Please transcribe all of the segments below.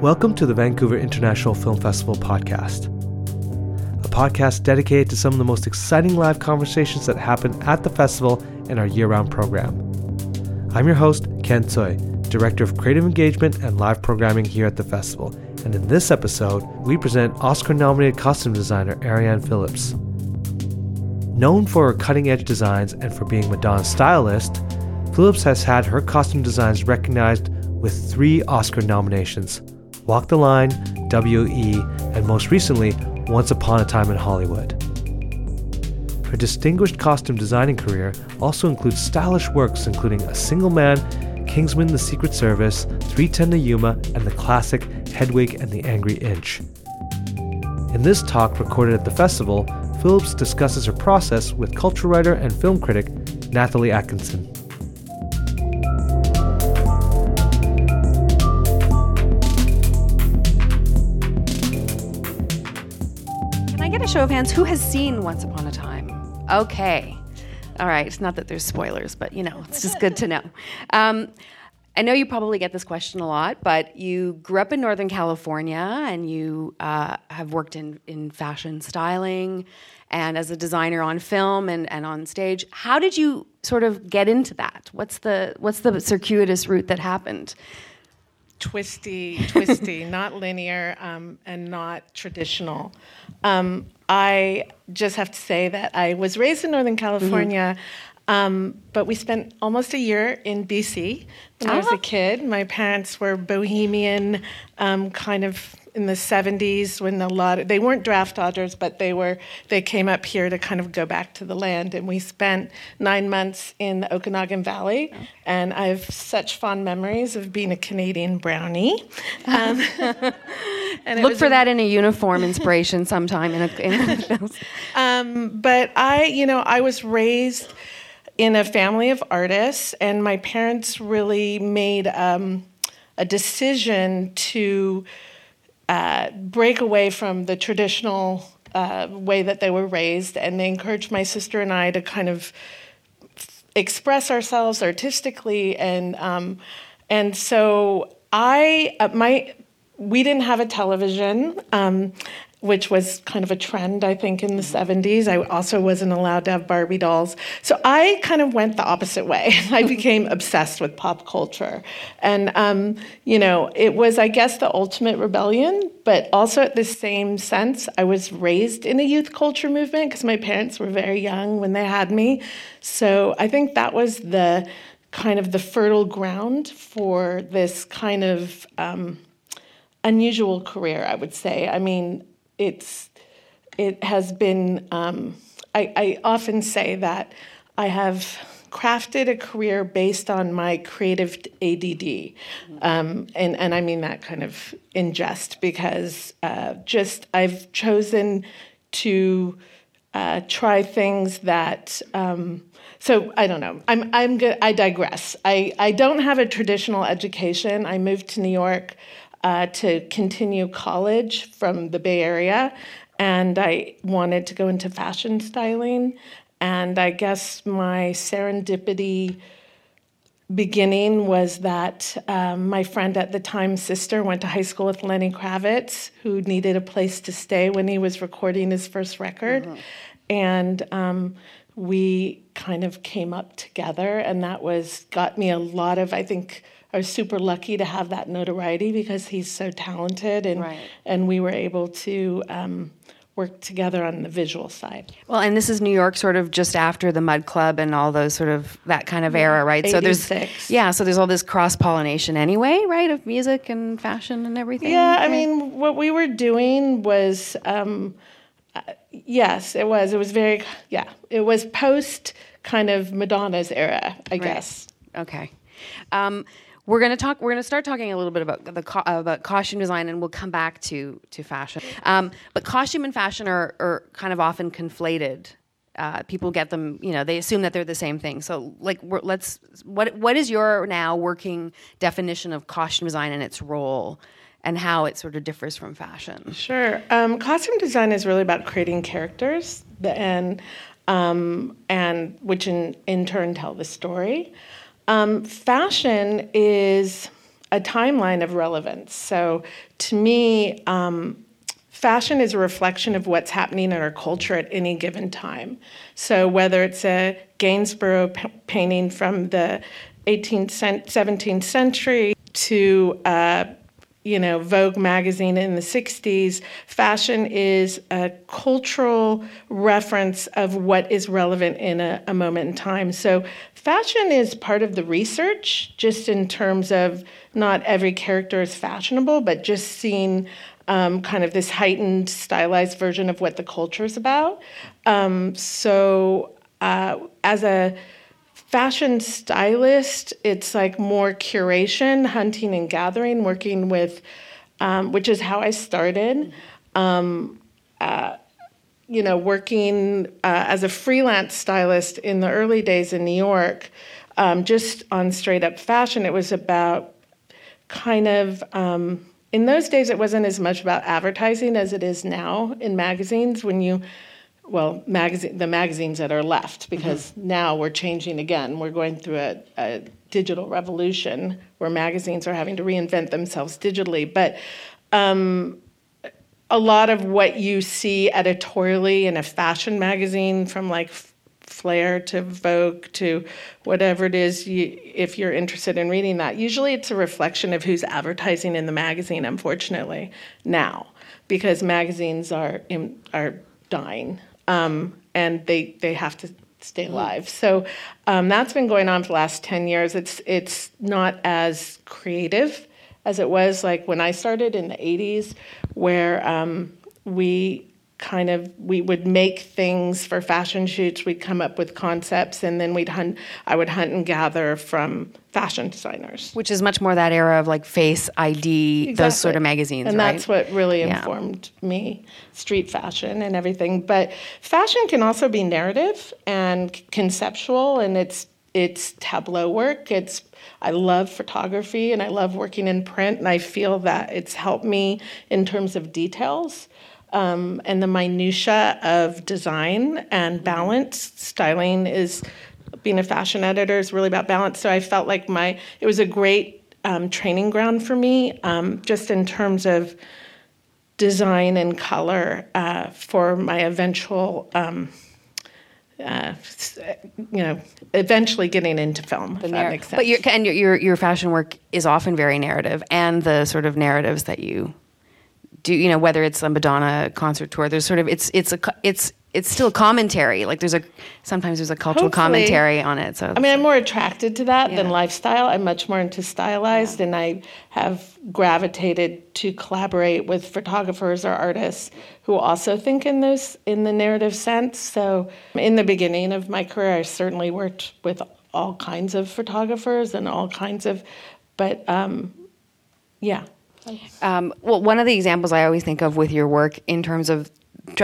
Welcome to the Vancouver International Film Festival podcast, a podcast dedicated to some of the most exciting live conversations that happen at the festival and our year round program. I'm your host, Ken Tsui, Director of Creative Engagement and Live Programming here at the festival, and in this episode, we present Oscar nominated costume designer Arianne Phillips. Known for her cutting edge designs and for being Madonna's stylist, Phillips has had her costume designs recognized with three Oscar nominations Walk the Line, WE, and most recently, Once Upon a Time in Hollywood. Her distinguished costume designing career also includes stylish works including A Single Man, Kingsman The Secret Service, 310 to Yuma, and the classic Hedwig and the Angry Inch. In this talk recorded at the festival, Phillips discusses her process with culture writer and film critic Nathalie Atkinson. Show of hands, who has seen Once Upon a Time? Okay. All right. It's not that there's spoilers, but you know, it's just good to know. Um, I know you probably get this question a lot, but you grew up in Northern California and you uh, have worked in, in fashion styling and as a designer on film and, and on stage. How did you sort of get into that? What's the, what's the circuitous route that happened? twisty, twisty, not linear, um, and not traditional. Um, I just have to say that I was raised in Northern California. Mm-hmm. Um, but we spent almost a year in BC when I was a ah. kid. My parents were bohemian, um, kind of in the 70s when a lot of, they weren't draft dodgers but they were they came up here to kind of go back to the land. And we spent nine months in the okanagan valley. And i have such fond memories of being a canadian brownie. Um, and look for a, that in a uniform inspiration sometime in a, in a um, but i you know i was raised in a family of artists and my parents really made um, a decision to uh, break away from the traditional uh, way that they were raised, and they encouraged my sister and I to kind of express ourselves artistically, and um, and so I uh, my we didn't have a television. Um, which was kind of a trend, I think, in the 70s. I also wasn't allowed to have Barbie dolls. So I kind of went the opposite way. I became obsessed with pop culture. And, um, you know, it was, I guess, the ultimate rebellion, but also at the same sense, I was raised in a youth culture movement because my parents were very young when they had me. So I think that was the kind of the fertile ground for this kind of. Um, unusual career, I would say. I mean, it's it has been. Um, I, I often say that I have crafted a career based on my creative ADD. Um, and, and I mean that kind of in jest because uh, just I've chosen to uh, try things that. Um, so I don't know. I'm I'm good. I digress. I, I don't have a traditional education. I moved to New York uh, to continue college from the Bay Area, and I wanted to go into fashion styling. And I guess my serendipity beginning was that um, my friend at the time, sister, went to high school with Lenny Kravitz, who needed a place to stay when he was recording his first record. Mm-hmm. And um, we kind of came up together, and that was got me a lot of, I think, I was super lucky to have that notoriety because he's so talented, and right. and we were able to. Um, work together on the visual side. Well, and this is New York sort of just after the Mudd Club and all those sort of that kind of era, right? 86. So there's yeah, so there's all this cross pollination anyway, right, of music and fashion and everything. Yeah, right? I mean, what we were doing was um, uh, yes, it was. It was very yeah, it was post kind of Madonna's era, I right. guess. Okay. Um, we're going to talk. We're going to start talking a little bit about the co- about costume design, and we'll come back to to fashion. Um, but costume and fashion are, are kind of often conflated. Uh, people get them. You know, they assume that they're the same thing. So, like, let's. What what is your now working definition of costume design and its role? and how it sort of differs from fashion. Sure. Um, costume design is really about creating characters and um, and which in in turn tell the story. Um, fashion is, a timeline of relevance. So to me, um, fashion is a reflection of what's happening in our culture at any given time. So whether it's a Gainsborough p- painting from the 18th, 17th century to uh, you know Vogue magazine in the 60s, fashion is a cultural reference of what is relevant in a, a moment in time. So fashion is part of the research, just in terms of not every character is fashionable, but just seeing um, kind of this heightened, stylized version of what the culture is about. Um, so, uh, as a fashion stylist, it's like more curation, hunting and gathering, working with, um, which is how I started. Um, uh, you know, working uh, as a freelance stylist in the early days in New York, um, just on straight up fashion, it was about kind of um, in those days it wasn't as much about advertising as it is now in magazines when you well magazine the magazines that are left because mm-hmm. now we're changing again we're going through a, a, digital revolution where magazines are having to reinvent themselves digitally but um, a lot of what you see editorially in a fashion magazine from like Flair to Vogue to whatever it is, you, if you're interested in reading that. Usually it's a reflection of who's advertising in the magazine, unfortunately, now, because magazines are, in, are dying um, and they, they have to stay alive. So um, that's been going on for the last 10 years. It's, it's not as creative as it was like when I started in the 80s, where um, we kind of we would make things for fashion shoots we'd come up with concepts and then we'd hunt i would hunt and gather from fashion designers which is much more that era of like face id exactly. those sort of magazines and right? that's what really yeah. informed me street fashion and everything but fashion can also be narrative and conceptual and it's it's tableau work it's I love photography and I love working in print, and I feel that it's helped me in terms of details um, and the minutia of design and balance. Styling is being a fashion editor is really about balance. So I felt like my it was a great um, training ground for me, um, just in terms of design and color uh, for my eventual. Um, uh, you know, eventually getting into film. If that makes sense. But your and your your fashion work is often very narrative, and the sort of narratives that you do you know whether it's a Madonna concert tour? There's sort of it's it's a it's it's still commentary. Like there's a sometimes there's a cultural Hopefully. commentary on it. So I mean, I'm more attracted to that yeah. than lifestyle. I'm much more into stylized, yeah. and I have gravitated to collaborate with photographers or artists who also think in those in the narrative sense. So in the beginning of my career, I certainly worked with all kinds of photographers and all kinds of, but um, yeah. Um, well, one of the examples I always think of with your work in terms of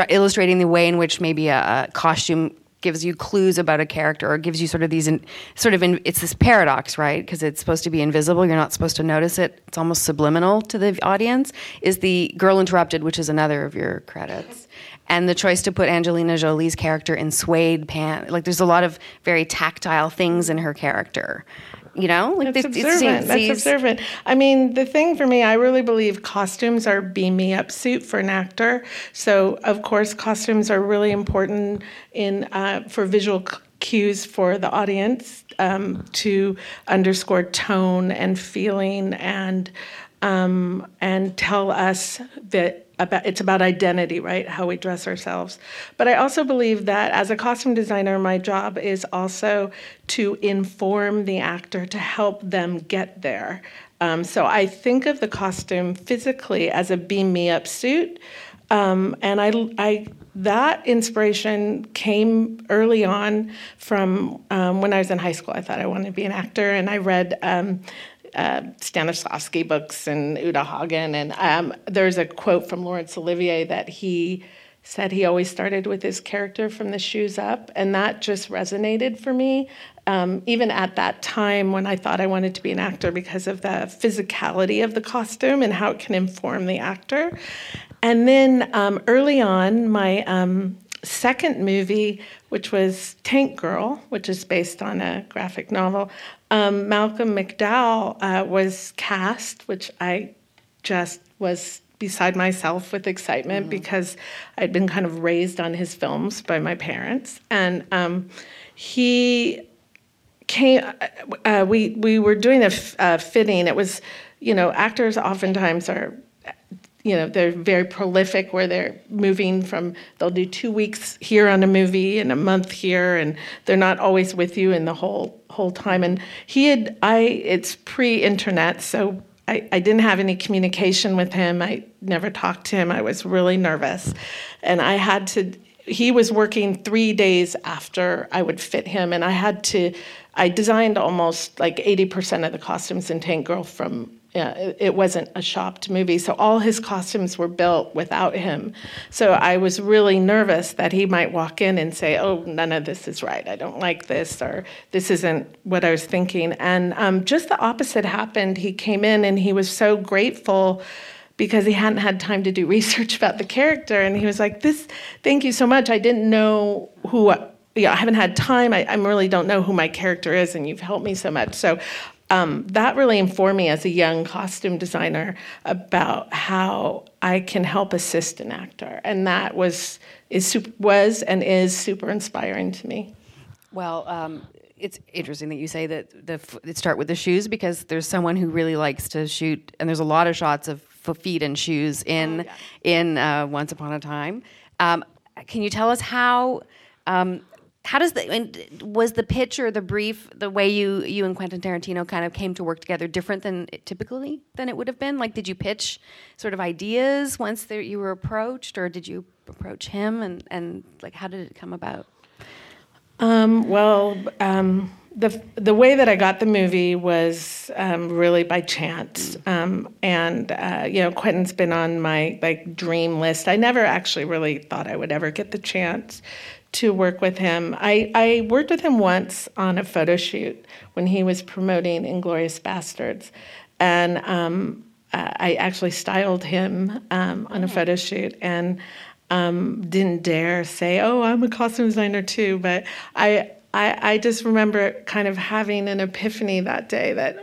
illustrating the way in which maybe a, a, costume gives you clues about a character or gives you sort of these in, sort of in, it's this paradox right? Because it's supposed to be invisible you're not supposed to notice it. It's almost subliminal to the audience is the girl interrupted which is another of your credits. And the choice to put angelina jolie's character in suede pants like there's a lot of very tactile things in her character you know, like that's observant. That's observant. I mean, the thing for me, I really believe costumes are beam me up suit for an actor. So, of course, costumes are really important in uh, for visual cues for the audience um, to underscore tone and feeling and um, and tell us that about it's about identity, right? How we dress ourselves. But I also believe that as a costume designer, my job is also to inform the actor to help them get there. Um, so I think of the costume physically as a beam me up suit. Um, and I, I, that inspiration came early on from um, when I was in high school. I thought I wanted to be an actor, and I read um, uh, Stanislavski books and Uta Hagen. And um, there's a quote from Laurence Olivier that he said he always started with his character from the shoes up. And that just resonated for me, um, even at that time when I thought I wanted to be an actor because of the physicality of the costume and how it can inform the actor. And then um, early on, my um, second movie, which was Tank Girl, which is based on a graphic novel, um, Malcolm McDowell uh, was cast, which I just was beside myself with excitement mm-hmm. because I'd been kind of raised on his films by my parents, and um, he came. Uh, uh we we were doing a, f- a fitting. It was, you know, actors oftentimes are you know they're very prolific where they're moving from they'll do two weeks here on a movie and a month here and they're not always with you in the whole whole time. And he had i it's pre-internet so I, I didn't have any communication with him. I never talked to him. I was really nervous. And i had to he was working three days after i would fit him and i had to i designed almost like 80% of the costumes in tank girl from yeah, it wasn't a shopped movie. So all his costumes were built without him. So I was really nervous that he might walk in and say, "Oh, none of this is right. I don't like this, or this isn't what I was thinking." And um, just the opposite happened. He came in and he was so grateful because he hadn't had time to do research about the character, and he was like, "This, thank you so much. I didn't know who." yeah, I haven't had time. I, I really don't know who my character is, and you've helped me so much. So um, that really informed me as a young costume designer about how I can help assist an actor, and that was is was and is super inspiring to me. Well, um, it's interesting that you say that the it start with the shoes because there's someone who really likes to shoot, and there's a lot of shots of feet and shoes in oh, yeah. in uh, Once Upon a Time. Um, can you tell us how? Um, how does the was the pitch or the brief the way you you and Quentin Tarantino kind of came to work together different than it, typically than it would have been? Like, did you pitch sort of ideas once there, you were approached, or did you approach him and and like how did it come about? Um, well, um, the the way that I got the movie was um, really by chance, um, and uh, you know Quentin's been on my like dream list. I never actually really thought I would ever get the chance to work with him. I, I worked with him once on a photo shoot when he was promoting Inglourious Basterds. And um, I actually styled him um, on a photo shoot and um, didn't dare say, oh, I'm a costume designer too. But I, I, I, just remember kind of having an epiphany that day that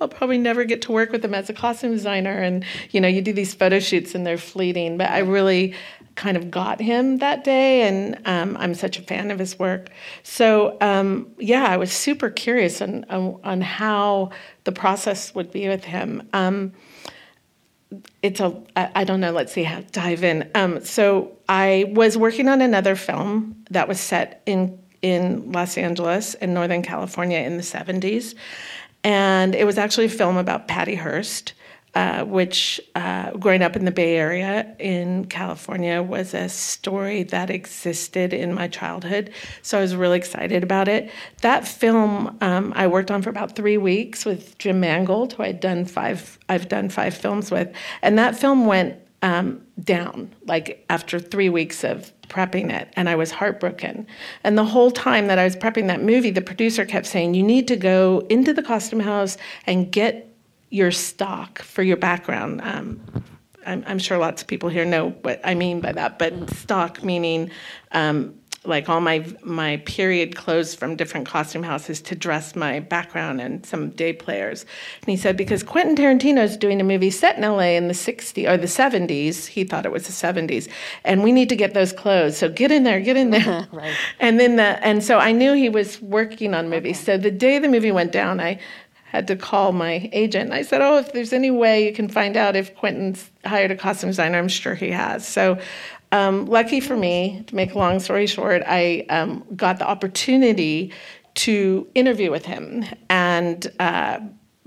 I'll probably never get to work with him as a costume designer. And, you know, you do these photo shoots and they're fleeting. But I really kind of got him that day, and um, I'm such a fan of his work. So um, yeah, I was super curious on, on, on how the process would be with him. Um, it's a I don't know. Let's see how dive in. Um, so I was working on another film that was set in in Los Angeles in Northern California in the 70s, and it was actually a film about Patty Hearst uh, which uh, growing up in the Bay Area in California was a story that existed in my childhood. So I was really excited about it. That film um, I worked on for about three weeks with Jim Mangold, who I'd done five. I've done five films with, and that film went um, down like after three weeks of prepping it and I was heartbroken. And the whole time that I was prepping that movie, the producer kept saying, You need to go into the costume house and get your stock for your background. Um, I'm, I'm, sure lots of people here know what I mean by that, but stock meaning um, like all my my period clothes from different costume houses to dress my background and some day players. And he said because Quentin Tarantino is doing a movie set in LA in the 60s or the 70s, he thought it was the 70s, and we need to get those clothes. So get in there, get in there. right. And then the and so I knew he was working on movies. Okay. So the day the movie went down, I had to call my agent. I said, "Oh, if there's any way you can find out if Quentin's hired a costume designer, I'm sure he has." So, um, lucky for me, to make a long story short, I um, got the opportunity to interview with him, and uh,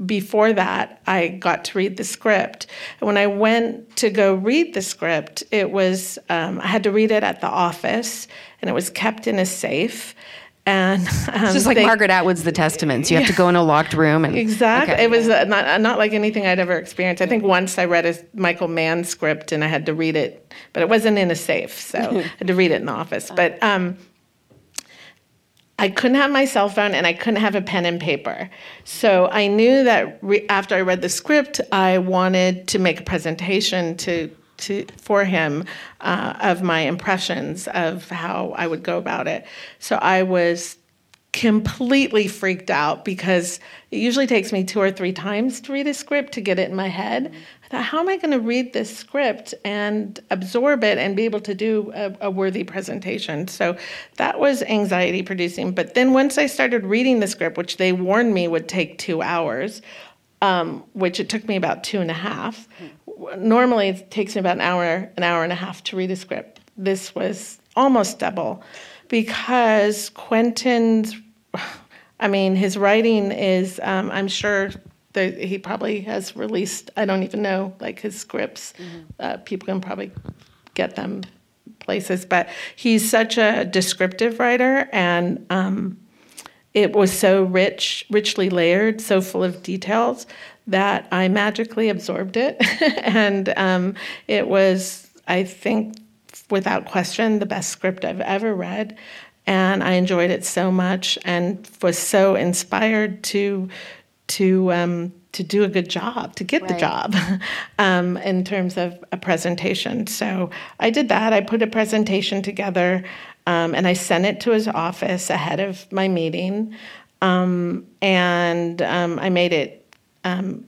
before that, I got to read the script. And when I went to go read the script, it was um, I had to read it at the office, and it was kept in a safe. And um, it's just like they, Margaret Atwood's The Testaments. You have to go in a locked room and exactly. Okay, it was uh, not uh, not like anything I'd ever experienced. I think once I read a Michael Mann script and I had to read it, but it wasn't in a safe, so I had to read it in the office. But um, I couldn't have my cell phone and I couldn't have a pen and paper. So I knew that re- after I read the script, I wanted to make a presentation to to for him uh, of my impressions of how I would go about it. So I was completely freaked out because it usually takes me two or three times to read a script to get it in my head. I thought, how am I going to read this script and absorb it and be able to do a, a worthy presentation? So that was anxiety producing. But then once I started reading the script, which they warned me would take two hours, um, which it took me about two and a half. Normally, it takes me about an hour, an hour and a half to read a script. This was almost double because Quentin's I mean, his writing is, um, I'm sure that he probably has released, I don't even know, like his scripts. Mm-hmm. Uh, people can probably get them places, but he's such a descriptive writer and um, it was so rich, richly layered, so full of details that I magically absorbed it. and um, it was, I think, without question, the best script I've ever read and I enjoyed it so much and was so inspired to to um, to do a good job, to get right. the job um, in terms of a presentation. So I did that. I put a presentation together um, and I sent it to his office ahead of my meeting. Um, and um, I made it um,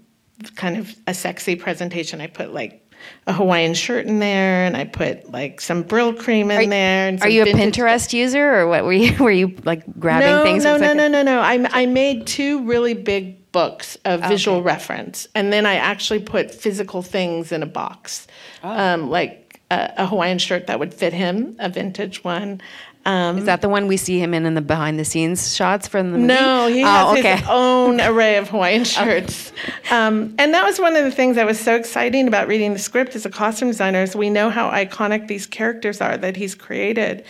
kind of a sexy presentation. I put like a Hawaiian shirt in there, and I put like some Brylcreem in are, there. And are you a Pinterest user, or what? Were you were you like grabbing no, things? No, no, no, no, no. I I made two really big books of okay. visual reference, and then I actually put physical things in a box, oh. um, like a, a, Hawaiian shirt that would fit him, a vintage one. Um, Is that the one we see him in in the behind the scenes shots from the movie? No, he has oh, okay. his own array of Hawaiian shirts. Um, and that was one of the things that was so exciting about reading the script as a costume designer is we know how iconic these characters are that he's created.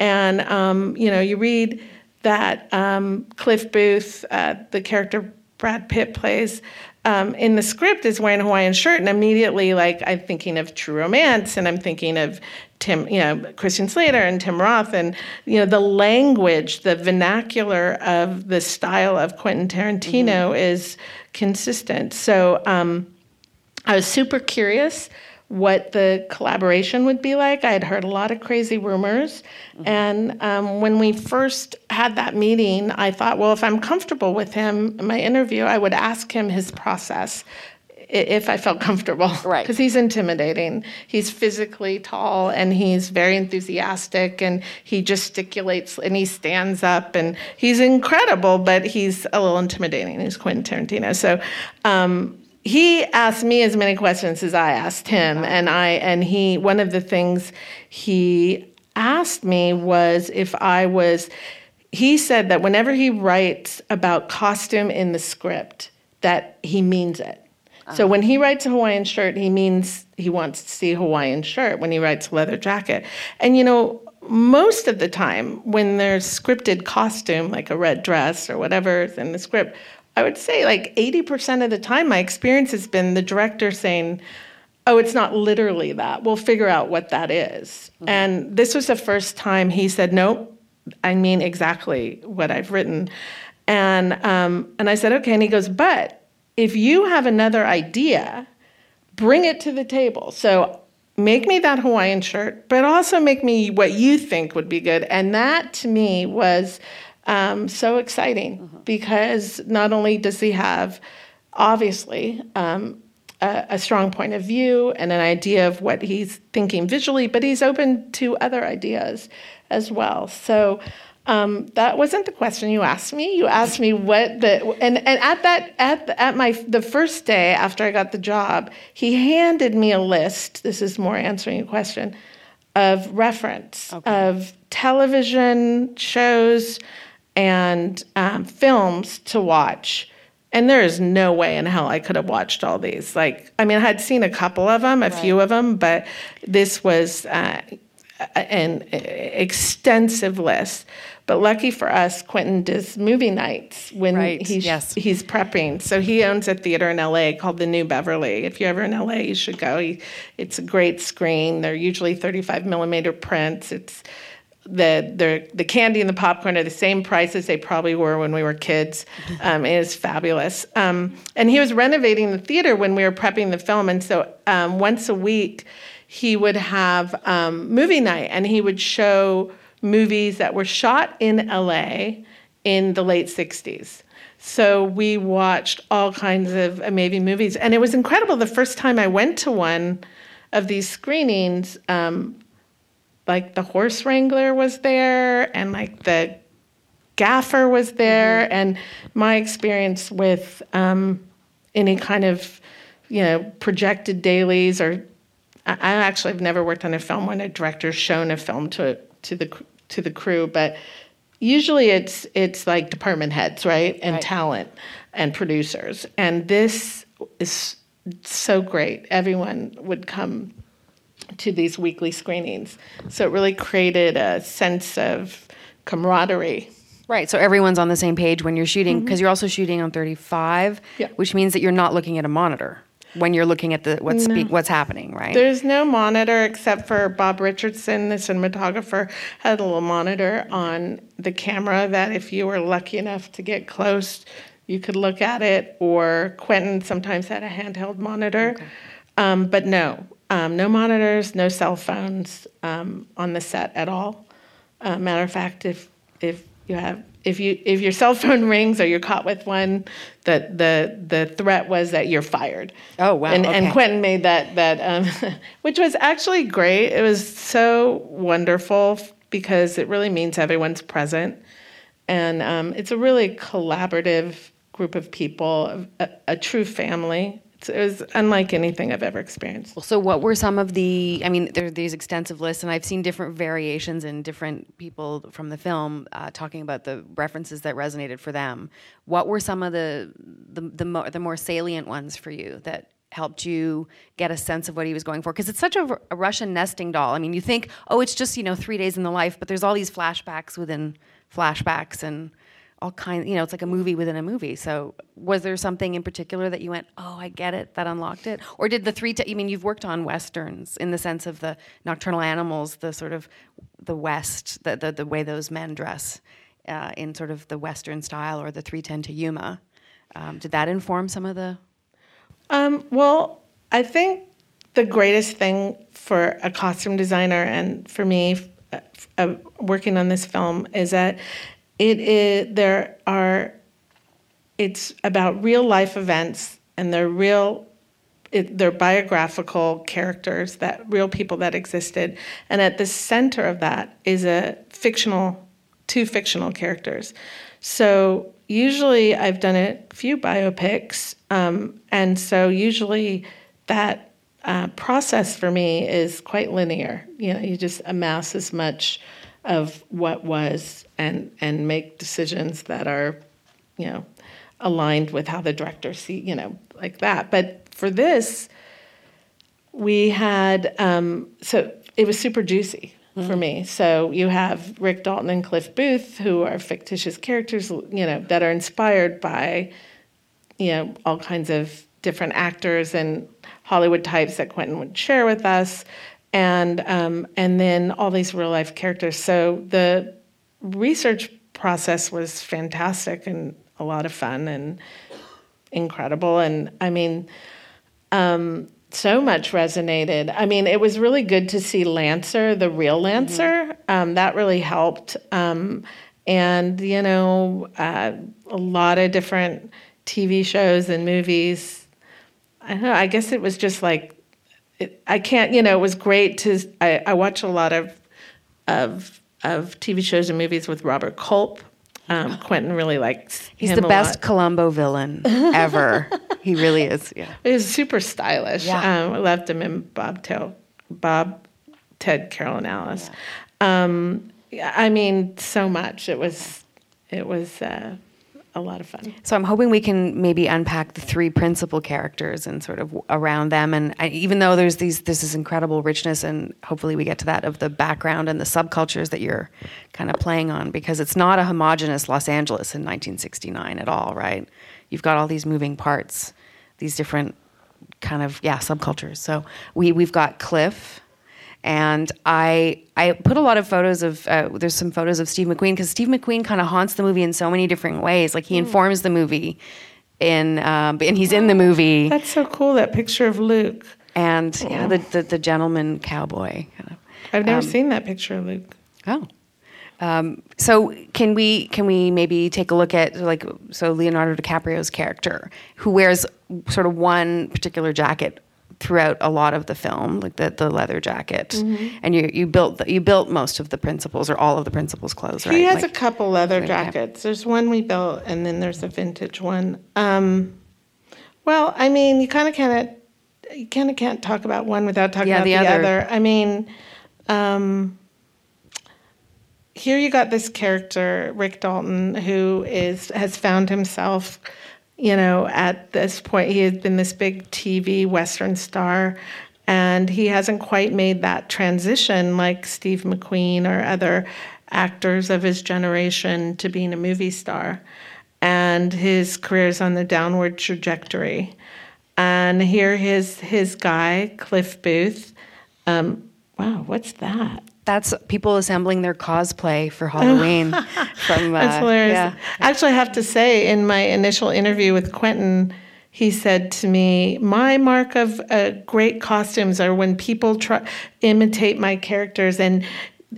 And, um, you know, you read that um, Cliff Booth, uh, the character Brad Pitt plays, um, in the script is wearing a Hawaiian shirt, and immediately, like, I'm thinking of True Romance, and I'm thinking of Tim, you know, Christian Slater and Tim Roth, and you know, the language, the vernacular of the style of Quentin Tarantino mm-hmm. is consistent. So um, I was super curious what the collaboration would be like. I had heard a lot of crazy rumors. Mm-hmm. And um, when we first had that meeting, I thought, well, if I'm comfortable with him in my interview, I would ask him his process if I felt comfortable. Right. Because he's intimidating. He's physically tall and he's very enthusiastic and he gesticulates and he stands up and he's incredible, but he's a little intimidating. He's Quentin Tarantino. So um, he asked me as many questions as I asked him, and I and he one of the things he asked me was if I was. He said that whenever he writes about costume in the script, that he means it. Uh-huh. So when he writes a Hawaiian shirt, he means he wants to see a Hawaiian shirt. When he writes a leather jacket, and you know, most of the time when there's scripted costume, like a red dress or whatever is in the script, I would say like 80% of the time, my experience has been the director saying, Oh, it's not literally that. We'll figure out what that is. Mm-hmm. And this was the first time he said, Nope, I mean exactly what I've written. And, um, and I said, Okay. And he goes, But if you have another idea, bring it to the table. So make me that Hawaiian shirt, but also make me what you think would be good. And that to me was um, so exciting mm-hmm. because not only does he have, obviously, um, a, a, strong point of view and an idea of what he's thinking visually, but he's open to other ideas as well. So um, that wasn't the question you asked me. You asked me what the and, and at that at the, at my the first day after I got the job, he handed me a list. This is more answering a question of reference okay. of television shows and um, films to watch. And there is no way in hell I could have watched all these. Like, I mean, I had seen a couple of them, a right. few of them, but this was uh, an extensive list. But lucky for us, Quentin does movie nights when right. he's yes. he's prepping. So he owns a theater in LA called the New Beverly. If you're ever in LA, you should go. He, it's a great screen. They're usually 35 millimeter prints. It's the the the candy and the popcorn are the same price as they probably were when we were kids. Um, it is fabulous. Um, and he was renovating the theater when we were prepping the film, and so um, once a week he would have um, movie night and he would show movies that were shot in LA in the late 60s. So we watched all kinds of amazing movies. And it was incredible. The first time I went to one of these screenings, um, like the horse wrangler was there and like the gaffer was there. Mm-hmm. And my experience with um, any kind of, you know, projected dailies or I actually have never worked on a film when a director's shown a film to to the to the crew, but usually it's it's like department heads, right, and right. talent and producers. And this is so great. Everyone would come to these weekly screenings, so it really created a sense of camaraderie. Right, so everyone's on the same page when you're shooting because mm-hmm. you're also shooting on 35, yeah. which means that you're not looking at a monitor when you're looking at the what's no. what's happening, right? There's no monitor except for Bob Richardson, the cinematographer, had a little monitor on the camera that if you were lucky enough to get close, you could look at it. Or Quentin sometimes had a handheld monitor, okay. um, but no, um, no monitors, no cell phones um, on the set at all. Uh, matter of fact, if if you have if you if your cell phone rings or you're caught with one, the the the threat was that you're fired. Oh wow! And, okay. and Quentin made that that um, which was actually great. It was so wonderful because it really means everyone's present, and um, it's a really collaborative group of people, a, a true family it was unlike anything I've ever experienced. So, what were some of the? I mean, there are these extensive lists, and I've seen different variations in different people from the film uh, talking about the references that resonated for them. What were some of the the the, mo- the more salient ones for you that helped you get a sense of what he was going for because it's such a, a, russian nesting doll i mean you think oh it's just you know three days in the life but there's all these flashbacks within flashbacks and all kinds you know it's like a movie within a movie. So was there something in particular that you went oh i get it that unlocked it or did the three i mean you've worked on westerns in the sense of the nocturnal animals the sort of the west the, the, the way those men dress uh, in sort of the western style or the 310 to yuma. Um, did that inform some of the um, well i think the greatest thing for a costume designer and for me uh, uh, working on this film is that it is there are it's about real life events and they're real it, they're biographical characters that real people that existed. And at the center of that is a fictional two fictional characters. So usually i've done a few biopics um, and so usually that uh, process for me is quite linear. You know you just amass as much of what was and and make decisions that are you know aligned with how the director see you know like that. But for this we had um, so it was super juicy mm-hmm. for me. So you have rick dalton and cliff booth who are fictitious characters you know that are inspired by you know all kinds of different actors and hollywood types that quentin would share with us and um, and then all these real life characters. So the research process was fantastic and a lot of fun and incredible. And I mean, um, so much resonated. I mean, it was really good to see Lancer, the real Lancer. Mm-hmm. Um, that really helped. Um, and you know, uh, a lot of different TV shows and movies. I don't know. I guess it was just like it, I can't, you know, it was great to. I, I watch a lot of of of TV shows and movies with Robert Culp. Um, Quentin really likes. He's the best lot. Columbo villain ever. he really is. Yeah, he's super stylish. Yeah. Um, I loved him in Bob Ted, Bob Ted Carol and Alice. Yeah. Um, I mean, so much. It was. It was. Uh, a lot of fun. So I'm hoping we can maybe unpack the three principal characters and sort of around them. And I, even though there's these this is incredible richness, and hopefully we get to that of the background and the subcultures that you're kind of playing on, because it's not a homogenous Los Angeles in 1969 at all, right? You've got all these moving parts, these different kind of yeah subcultures. So we we've got Cliff and I I put a lot of photos of uh, there's some photos of Steve McQueen because Steve McQueen kind of haunts the movie in so many different ways. Like he mm. informs the movie, in um, and he's in the movie. That's so cool. That picture of Luke. and yeah, the, the the gentleman cowboy. Kind of. I've never seen that picture, of Luke. Oh. Um, so can we can we maybe take a look at like so Leonardo DiCaprio's character who wears sort of one particular jacket throughout a lot of the film, like the, the leather jacket, Mm-hmm. and you you built the, you built most of the principals or all of the principals' clothes, right? He has Like- a couple leather jackets. There's one we built, and then there's a vintage one. Um, well, I mean, you kind of can't you kind of can't talk about one without talking Yeah, about the the, other. other. I mean, um, here you got this character Rick Dalton who is has found himself, you know, at this point he has been this big TV Western star. And he hasn't quite made that transition like Steve McQueen or other actors of his generation to being a movie star. And his career is on the downward trajectory. And here his his guy, Cliff Booth. Um, wow, what's that? That's people assembling their cosplay for Halloween. from uh, That's hilarious. Yeah. Actually, I have to say, in my initial interview with Quentin, he said to me, "My mark of uh, great costumes are when people try imitate my characters, and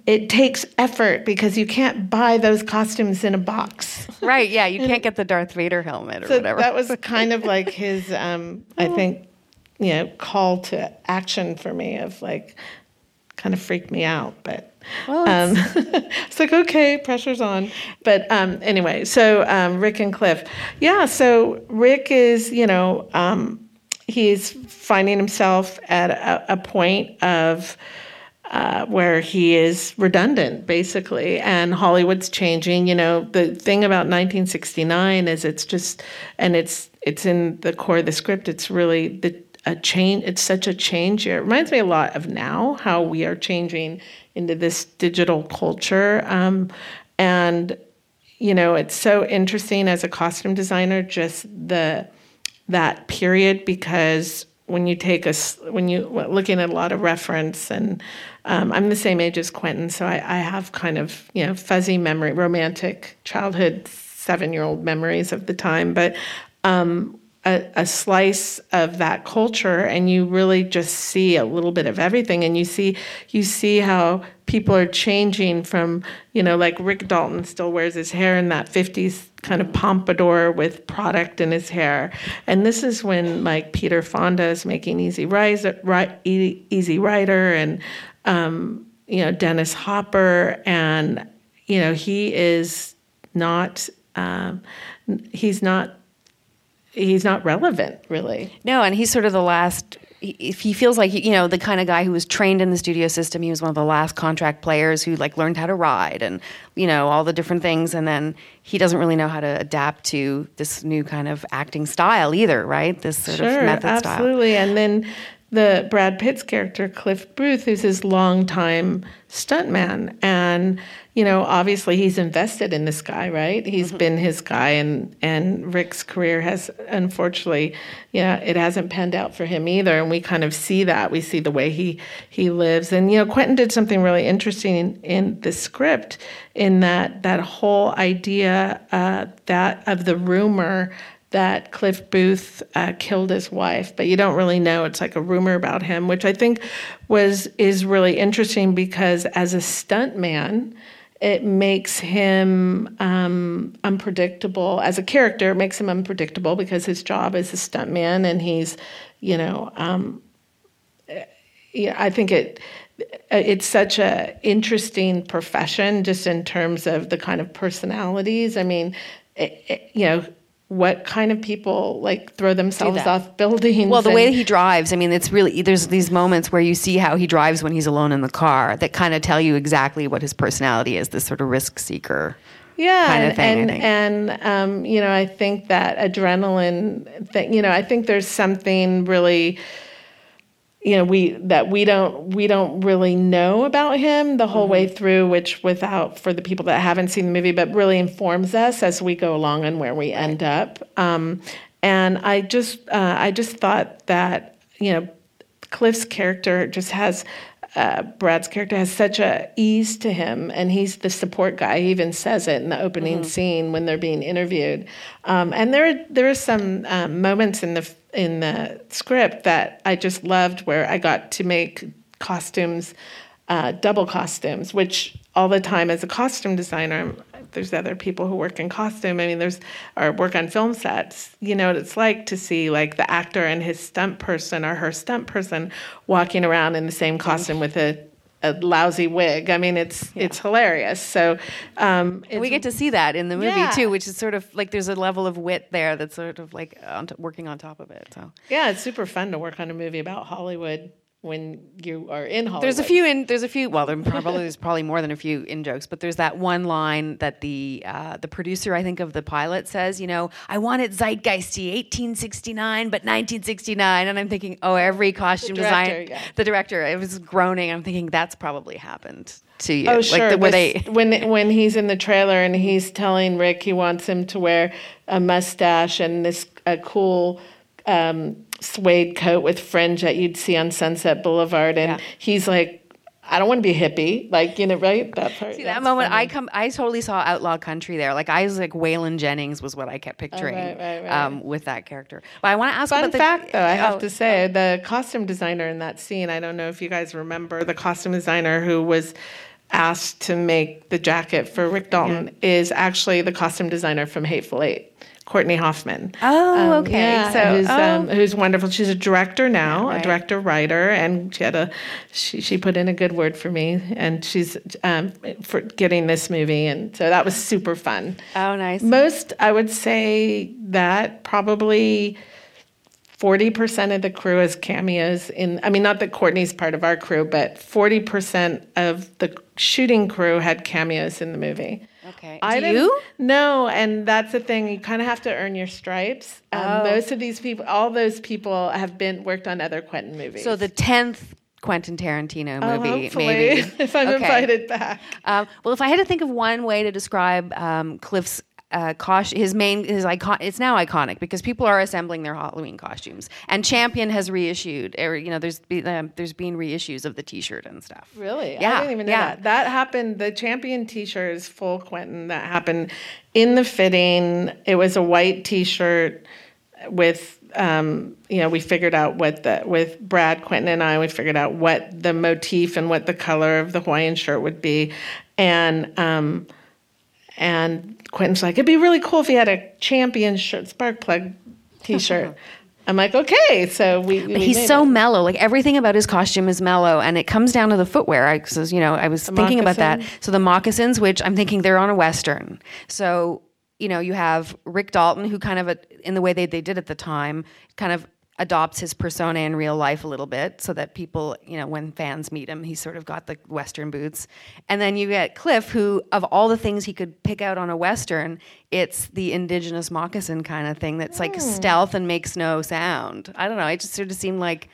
it takes effort because you can't buy those costumes in a box." Right. Yeah. You can't get the Darth Vader helmet or So whatever. that was kind of like his, um, I think, you know, call to action for me of like, kind of freaked me out, but. Well, um, it's like okay, pressure's on. But um, anyway, so um, Rick and Cliff, yeah. So Rick is, you know, um, he's finding himself at a, a point of uh, where he is redundant, basically, and Hollywood's changing. You know, the thing about 1969 is it's just, and it's it's in the core of the script. It's really the a change. It's such a change year. It reminds me a lot of now how we are changing into this digital culture, um, and you know, it's so interesting as a costume designer, just the that period because when you take us when you looking at a lot of reference and um, I'm the same age as Quentin, so I, I have kind of you know fuzzy memory, romantic childhood seven year old memories of the time, but um, a, a slice of that culture, and you really just see a little bit of everything, and you see you see how people are changing from you know like Rick Dalton still wears his hair in that 50s kind of pompadour with product in his hair. And this is when like Peter Fonda is making Easy Riser, Ri- Easy Rider and um, you know Dennis Hopper and you know he is not um, he's not he's not relevant really. No, and he's sort of the last. he- If he feels like you know the kind of guy who was trained in the studio system, he was one of the last contract players who like learned how to ride and you know all the different things, and then he doesn't really know how to adapt to this new kind of acting style either, right? This sort of Sure, method style. absolutely. And then the Brad Pitt's character, Cliff Booth, who's his longtime stuntman. And, you know, obviously he's invested in this guy, right? He's Mm-hmm. been his guy and and Rick's career has unfortunately, you know, it hasn't panned out for him either. And we kind of see that. We see the way he he lives. And, you know, Quentin did something really interesting in, in the script in that that whole idea uh, that of the rumor that Cliff Booth uh, killed his wife, but you don't really know. It's like a rumor about him, which I think was is really interesting because as a stuntman, it makes him um, unpredictable as a character. It makes him unpredictable because his job is a stuntman, and he's, you know, um, yeah, I think it it's such a interesting profession just in terms of the kind of personalities. I mean, it, it, you know, what kind of people like throw themselves off buildings? Well, the way that he drives, I mean, it's really there's these moments where you see how he drives when he's alone in the car that kind of tell you exactly what his personality is. This sort of risk seeker. yeah, kind of and thing, and, and um, you know, I think that adrenaline thing. You know, I think there's something really. You know, we that we don't we don't really know about him the whole way Mm-hmm. through, which without for the people that haven't seen the movie, but really informs us as we go along and where we end up. Um, and I just uh, I just thought that you know Cliff's character just has uh, Brad's character has such a ease to him, and he's the support guy. He even says it in the opening scene when they're being interviewed. Um, and there there are some um, moments in the in the script that I just loved, where I got to make costumes, uh, double costumes, which all the time as a costume designer, there's other people who work in costume. I mean, there's or work on film sets. You know what it's like to see like the actor and his stunt person or her stunt person walking around in the same costume with a a lousy wig. I mean, it's yeah. it's hilarious. So um, we get to see that in the movie yeah. too, which is sort of like there's a level of wit there that's sort of like on t- working on top of it. So yeah, it's super fun to work on a movie about Hollywood when you are in Hollywood. There's a few in there's a few well there probably there's probably more than a few in jokes, but there's that one line that the uh, the producer I think of the pilot says, you know, I wanted zeitgeisty 1869 but 1969 and I'm thinking, oh, every costume the director, design yeah. the director I was groaning. I'm thinking that's probably happened to you. Oh, sure. Like the, where they when when he's in the trailer and he's telling Rick he wants him to wear a mustache and this a cool um, suede coat with fringe that you'd see on Sunset Boulevard, and yeah. he's like. I don't want to be a hippie, like you know, right? That part. See that moment, funny. I come, I totally saw Outlaw Country there. Like I was like Waylon Jennings was what I kept picturing oh, right, right, right. Um, with that character. But I want to ask Fun about fact, though, I have oh, to say, oh. the costume designer in that scene. I don't know if you guys remember the costume designer who was asked to make the jacket for Rick Dalton yeah. is actually the costume designer from Hateful Eight. Courtney Hoffman. Oh, um, okay. Yeah, so who's, oh. um, who's wonderful. She's a director now, yeah, right. a director writer, and she had a she she put in a good word for me, and she's um, for getting this movie, and so that was super fun. Oh, nice. Most I would say that probably. 40% of the crew is cameos in I mean not that Courtney's part of our crew but 40% of the shooting crew had cameos in the movie. Okay. I Do you? No, and that's the thing. You kind of have to earn your stripes. Um, oh. Most of these people, all those people, have been worked on other Quentin movies. So the tenth Quentin Tarantino oh, movie, oh, maybe if I'm okay. invited back. Um, well, if I had to think of one way to describe um, Cliff's uh, costume, his main, his icon, it's now iconic because people are assembling their Halloween costumes, and Champion has reissued, or you know, there's be, uh, there's been reissues of the T-shirt and stuff. Really? Yeah. I didn't even know yeah. that. That happened. The Champion T-shirt is full Quentin. That happened in the fitting. It was a white T-shirt with um, you know, we figured out what the with Brad Quentin and I, we figured out what the motif and what the color of the Hawaiian shirt would be, and um, and Quentin's like, it'd be really cool if he had a champion shirt, spark plug T-shirt. I'm like, okay. So we. we he's so it. mellow. Like everything about his costume is mellow, and it comes down to the footwear. I, so, you know, I was the thinking moccasin. about that. So the moccasins, which I'm thinking they're on a western. So you know, you have Rick Dalton, who kind of, uh, in the way they, they did at the time, kind of adopts his persona in real life a little bit so that people, you know, when fans meet him, he's sort of got the Western boots. And then you get Cliff, who, of all the things he could pick out on a Western, it's the indigenous moccasin kind of thing that's like mm. stealth and makes no sound. I don't know. It just sort of seemed like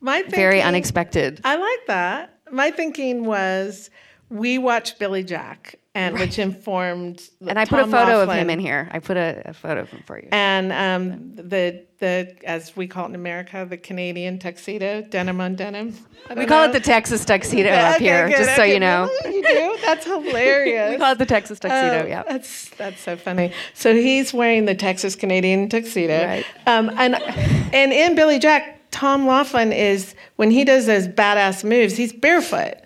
My thinking, very unexpected. I like that. My thinking was we watched Billy Jack and right. which informed. And I put a photo Laughlin. of him in here. I put a, a photo of him for you. And um, the the as we call it in America, the Canadian tuxedo, denim on denim. We know. call it the Texas tuxedo yeah, up okay, here, good, just okay, so you know. You do? That's hilarious. we call it the Texas tuxedo. Uh, yeah, that's that's so funny. So he's wearing the Texas Canadian tuxedo, right? Um, and and in Billy Jack, Tom Laughlin is when he does those badass moves, he's barefoot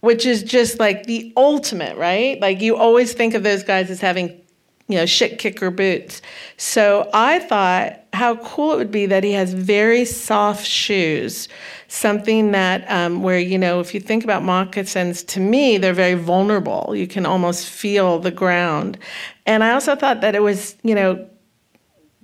which is just like the ultimate, right? Like you always think of those guys as having, you know, shit kicker boots. So I thought how cool it would be that he has very soft shoes, something that um, where you know if you think about moccasins, to me they're very vulnerable. You can almost feel the ground, and I also thought that it was you know.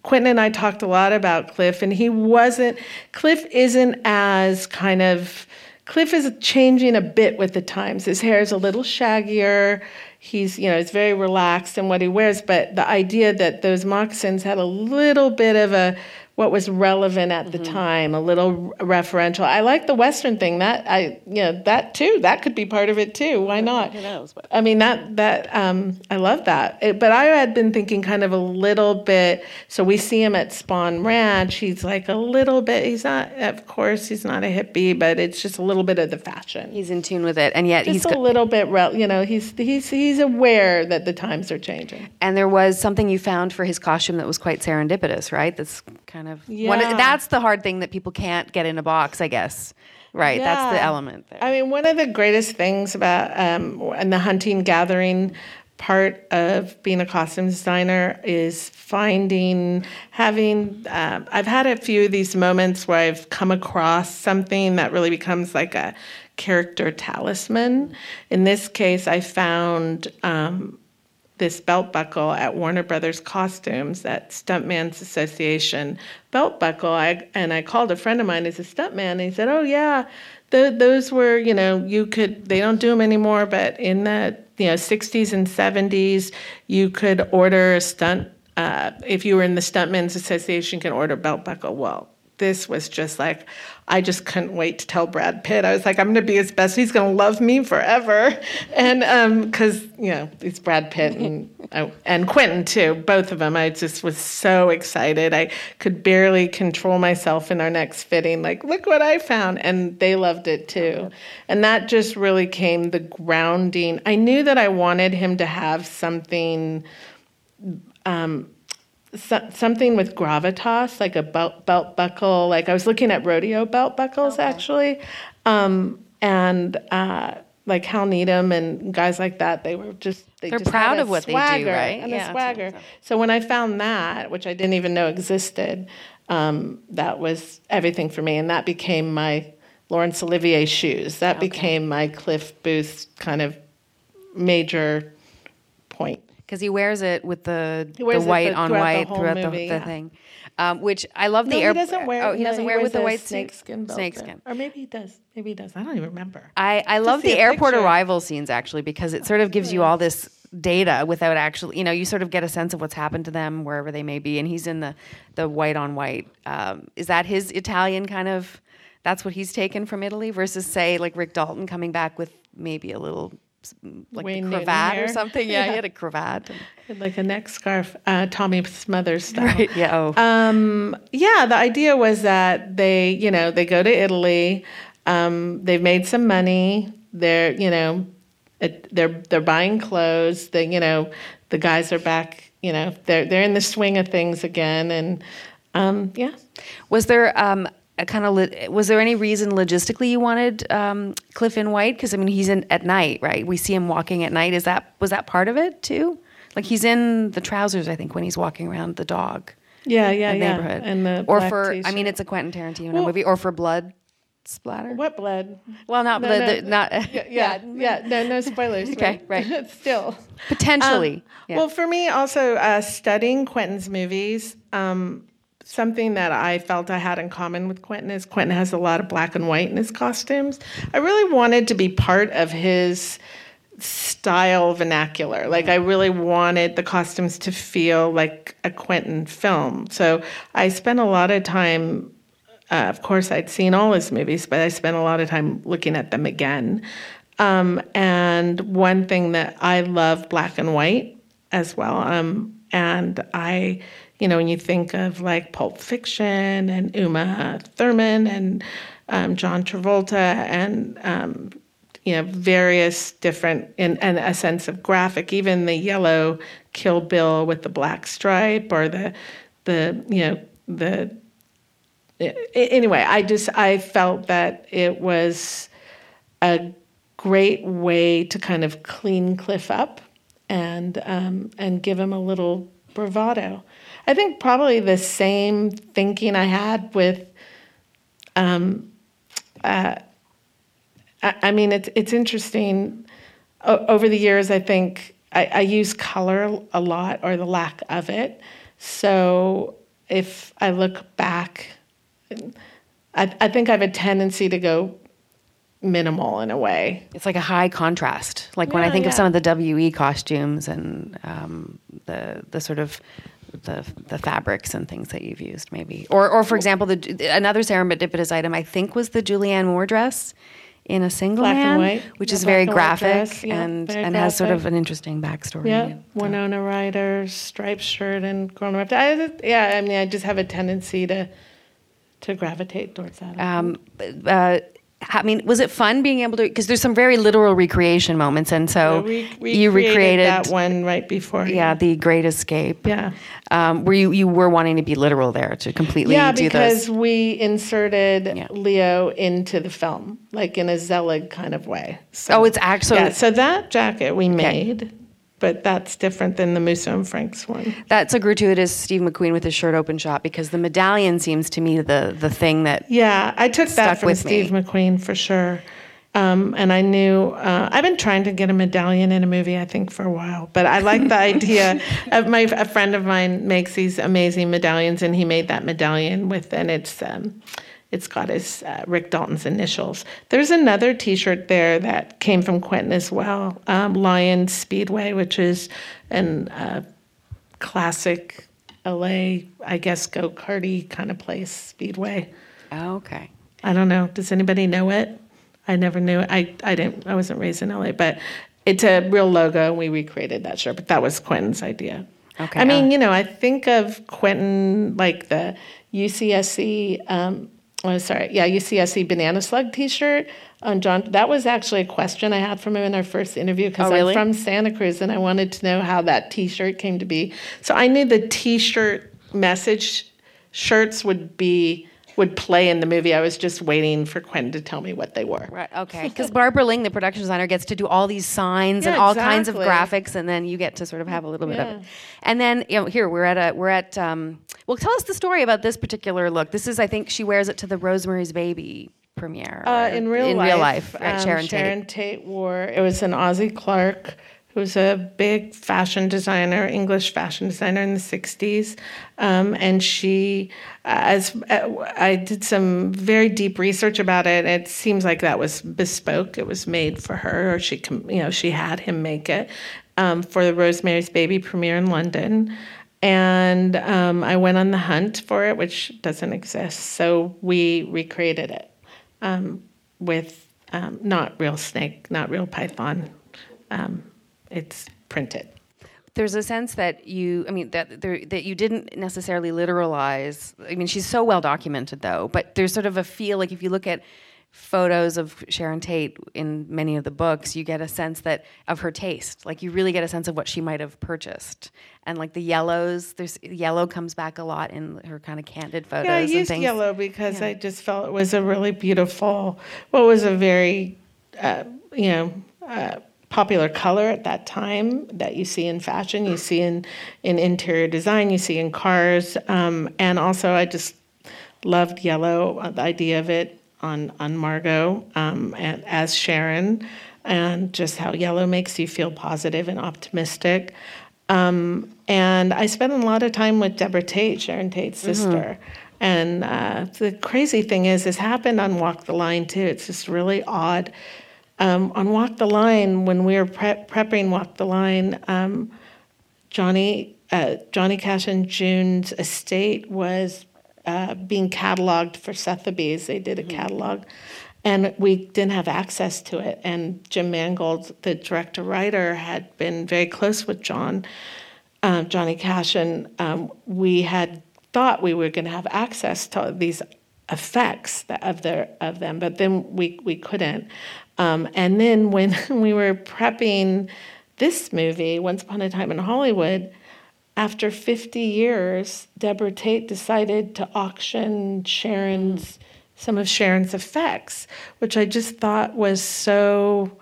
Quentin and I talked a lot about Cliff, and he wasn't, Cliff isn't as kind of Cliff is changing a bit with the times. His hair is a little shaggier. He's, you know, he's very relaxed in what he wears, but the idea that those moccasins had a little bit of a what was relevant at the mm-hmm. time, a little referential. I like the Western thing. That I, you know, that too. That could be part of it too. Why not? Who knows? But. I mean, that that um, I love that. It, but I had been thinking kind of a little bit. So we see him at Spahn Ranch. He's like a little bit. He's not, of course, he's not a hippie, but it's just a little bit of the fashion. He's in tune with it, and yet just he's a got, little bit. You know, he's he's he's aware that the times are changing. And there was something you found for his costume that was quite serendipitous, right? That's kind of one. Yeah. That's the hard thing that people can't get in a box, I guess. Right, yeah. that's the element there. I mean, one of the greatest things about um, and the hunting gathering part of being a costume designer is finding having um, i've had a few of these moments where i've come across something that really becomes like a character talisman in this case i found um, this belt buckle at Warner Brothers Costumes, that Stuntman's Association belt buckle. I, and I called a friend of mine who's a stuntman, and he said, "Oh yeah, th- those were you know you could they don't do them anymore, but in the you know 60s and 70s you could order a stunt uh, if you were in the Stuntmen's Association, you can order belt buckle. Well." This was just like, I just couldn't wait to tell Brad Pitt. I was like, I'm going to be his best. He's going to love me forever, and um, because you know it's Brad Pitt and oh, and Quentin too, both of them. I just was so excited. I could barely control myself in our next fitting. Like, look what I found, and they loved it too. And that just really came the grounding. I knew that I wanted him to have something um, so, something with gravitas, like a belt, belt buckle. Like I was looking at rodeo belt buckles actually, um, and uh, like Hal Needham and guys like that. They were just they They're just proud of what they do, swagger right? And Yeah, a swagger. So when I found that, which I didn't even know existed, um, that was everything for me, and that became my Laurence Olivier shoes. That became my Cliff Booth kind of major point. Because he wears it with the He the white the- on throughout the white throughout movie, the, the yeah. thing. Um, which I love the No, air. he doesn't wear. Oh, he no, doesn't wear with the white suit? snakeskin. belt. Snakeskin. or maybe he does. Maybe he does. I don't even remember. I, I love the airport picture. arrival scenes actually because it sort of gives you all this data without actually, you know, you sort of get a sense of what's happened to them wherever they may be. And he's in the the white on white. Um, is that his Italian kind of? That's what he's taken from Italy versus say like Rick Dalton coming back with maybe a little like Wayne cravat or something. Yeah, Yeah. he had a cravat. like a neck scarf, uh, Tommy Smothers style. Right. Yeah. Oh. Um, yeah, the idea was that they, you know, they go to Italy. Um, they've made some money. They're, you know, it, they're they're buying clothes. They, you know, the guys are back. You know, they're they're in the swing of things again, and um, yeah. Was there um, kind of lo- was there any reason logistically you wanted um, Cliff in white? Because I mean, he's in at night, right? We see him walking at night. Is that was that part of it too? Like he's in the trousers, I think, when he's walking around the dog Yeah, yeah, the yeah. neighborhood, And the or for I t-shirt. mean, it's a Quentin Tarantino Well- movie, or for blood splatter. what blood? Well, not No, blood, no. the- not Yeah, yeah, yeah. No, no spoilers. Okay, right. Still. potentially. Um, yeah. Well, for me, also uh, studying Quentin's movies, um, something that I felt I had in common with Quentin is Quentin has a lot of black and white in his costumes. I really wanted to be part of his style vernacular. Like I really wanted the costumes to feel like a Quentin film. So I spent a lot of time uh, of course, I'd seen all his movies, but I spent a lot of time looking at them again. Um, and one thing that I love black and white as well. Um, and I, you know, when you think of like Pulp Fiction and Uma Thurman and um, John Travolta and um, you know various different and, and a sense of graphic, even the yellow Kill Bill with the black stripe or the the you know the anyway, I just I felt that it was a great way to kind of clean Cliff up and um, and give him a little bravado. I think probably the same thinking I had with. Um, uh, I, I mean, it's it's interesting. O- over the years, I think I, I use color a lot or the lack of it. So if I look back I, I think I have a tendency to go minimal in a way. It's like a high contrast. Like when I Yeah, think of some of the WE costumes and um, the the sort of the the fabrics and things that you've used, maybe. Or or for example, the another serendipitous item I think was the Julianne Moore dress in a single Black and man, white. which The is very black and graphic dress, yeah, and very and has sort of an interesting backstory. Yeah, So- Winona Ryder, striped shirt and grown up. I, yeah, I mean, I just have a tendency to to gravitate towards that. Um, uh, I mean, was it fun being able to? Because there's some very literal recreation moments, and so we, we you recreated that one right before. Yeah, the Great Escape. Yeah. Um, where you you were wanting to be literal there to completely yeah do because those. we inserted Yeah. Leo into the film like in a Zelig kind of way. So, Oh, it's actually yeah. So that jacket we made, but that's different than the Musso and Franks one. that's a gratuitous Steve McQueen with his shirt open shot because the medallion seems to me the the thing that Yeah, I took that from Steve me. McQueen for sure. Um, and I knew uh, I've been trying to get a medallion in a movie, I think, for a while. But I like the idea of my a friend of mine makes these amazing medallions, and he made that medallion with, and it's um, it's got his uh, Rick Dalton's initials. There's another T-shirt there that came from Quentin as well, um, Lion Speedway, which is an uh, classic LA, I guess, go karty kind of place, Speedway. oh, okay. I don't know. Does anybody know it? I never knew it. I, I didn't. I wasn't raised in LA, but it's a real logo. and We recreated that shirt, but that was Quentin's idea. Okay. I mean, you know, I think of Quentin like the UCSC. Um, oh, sorry, yeah, UCSC banana slug T-shirt on John. That was actually a question I had from him in our first interview because Oh, really? I'm from Santa Cruz and I wanted to know how that T-shirt came to be. So I knew the T-shirt message shirts would be would play in the movie. I was just waiting for Quentin to tell me what they were. Right. Okay. Because Barbara Ling, the production designer, gets to do all these signs and Yeah, all kinds of graphics, and then you get to sort of have a little bit of it. And then you know, here we're at a we're at. Um, well, tell us the story about this particular look. This is, I think, she wears it to the Rosemary's Baby premiere. Uh, in real life. in life, real life, right? um, Sharon, Sharon Tate. Tate wore. It was an Ossie Clark, who's a big fashion designer, English fashion designer in the '60s, um, and she, as uh, I did some very deep research about it, it seems like that was bespoke. It was made for her, or she, you know, she had him make it um, for the Rosemary's Baby premiere in London. And um, I went on the hunt for it, which doesn't exist. So we recreated it um, with um, not real snake, not real python. Um, it's printed. There's a sense that you, I mean, that there, that you didn't necessarily literalize. I mean, she's so well documented, though. But there's sort of a feel like if you look at photos of Sharon Tate in many of the books, you get a sense that of her taste. Like you really get a sense of what she might have purchased, and like the yellows. There's yellow comes back a lot in her kind of candid photos. Yeah, I and used things. yellow because I just felt it was a really beautiful, well, it was a very, uh, you know, uh, popular color at that time that you see in fashion, you see in, in interior design, you see in cars. Um, and also, I just loved yellow, uh, the idea of it on, on Margot um, and, as Sharon, and just how yellow makes you feel positive and optimistic. Um, and I spent a lot of time with Debra Tate, Sharon Tate's sister. And uh, the crazy thing is, this happened on Walk the Line too. It's just really odd. Um, on Walk the Line, when we were pre- prepping Walk the Line, um, Johnny uh, Johnny Cash and June's estate was uh, being cataloged for Sotheby's. They did a catalog, and we didn't have access to it. And Jim Mangold, the director writer, had been very close with John, uh, Johnny Cash, and um, we had thought we were going to have access to these effects of their of them, but then we we couldn't. Um, and then when we were prepping this movie, Once Upon a Time in Hollywood, after 50 years, Debra Tate decided to auction Sharon's some of Sharon's effects, which I just thought was so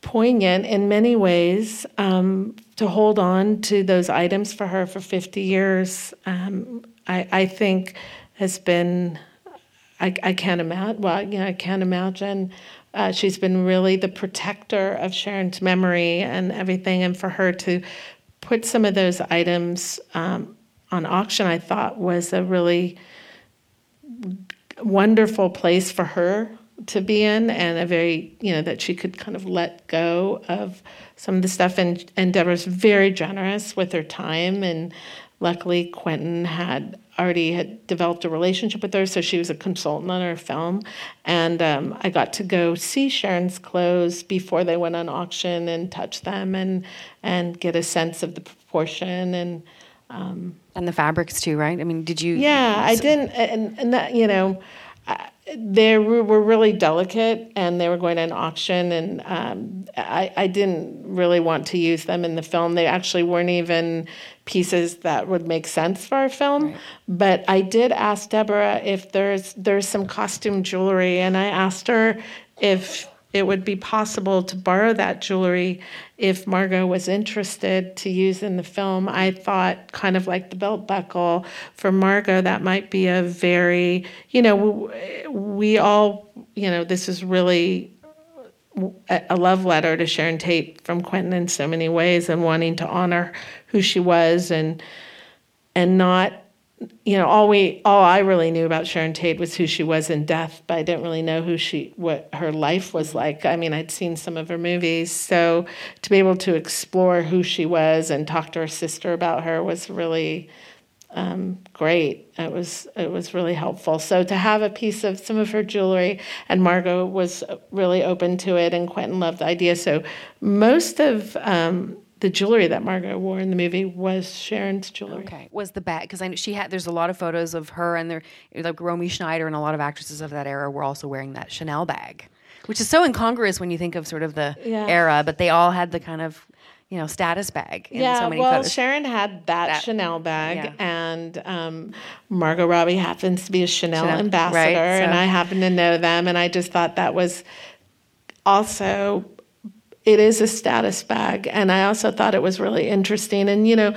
poignant in many ways um, to hold on to those items for her for 50 years. Um, I, I think has been I, I can't imagine. Well, you know, I can't imagine. Uh, she's been really the protector of Sharon's memory and everything, and for her to put some of those items um, on auction, I thought was a really wonderful place for her to be in, and a very you know that she could kind of let go of some of the stuff. And and Debra's very generous with her time, and luckily Quentin had already had developed a relationship with her, so she was a consultant on her film. And um, I got to go see Sharon's clothes before they went on auction and touch them and and get a sense of the proportion and. and the fabrics too, right? I mean, did you? Yeah, I didn't, and, and that you know, they were really delicate and they were going to an auction and um, I, I, didn't really want to use them in the film they actually weren't even pieces that would make sense for our film right. but i did ask debra if there's there's some costume jewelry and i asked her if it would be possible to borrow that jewelry if Margot was interested to use in the film. I thought, kind of like the belt buckle for Margot, that might be a very, you know, we all, you know, this is really a love letter to Sharon Tate from Quentin in so many ways and wanting to honor who she was and and not you know, all we, all I really knew about Sharon Tate was who she was in death, but I didn't really know who she, what her life was like. I mean, I'd seen some of her movies, so to be able to explore who she was and talk to her sister about her was really um, great. It was, it was really helpful. So to have a piece of some of her jewelry, and Margot was really open to it, and Quentin loved the idea. So most of um, the jewelry that Margot wore in the movie was Sharon's jewelry. Okay, was the bag because I know she had. There's a lot of photos of her and there, like Romy Schneider and a lot of actresses of that era were also wearing that Chanel bag, which is so incongruous when you think of sort of the yeah. era. But they all had the kind of you know status bag. yeah, so well, photos. Sharon had that, that Chanel bag, yeah. and um, Margot Robbie happens to be a Chanel, Chanel ambassador, right, so. and I happen to know them, and I just thought that was also it is a status bag. And i also thought it was really interesting. And you know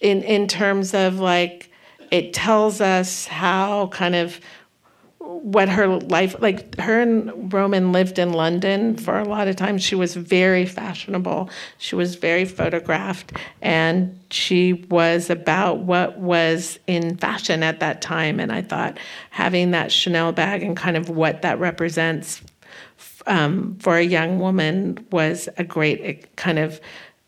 in in terms of like it tells us how kind of what her life like her and roman lived in london for a lot of times she was very fashionable. She was very photographed. And she was about what was in fashion at that time. And i thought having that chanel bag and kind of what that represents um, for a young woman was a great kind of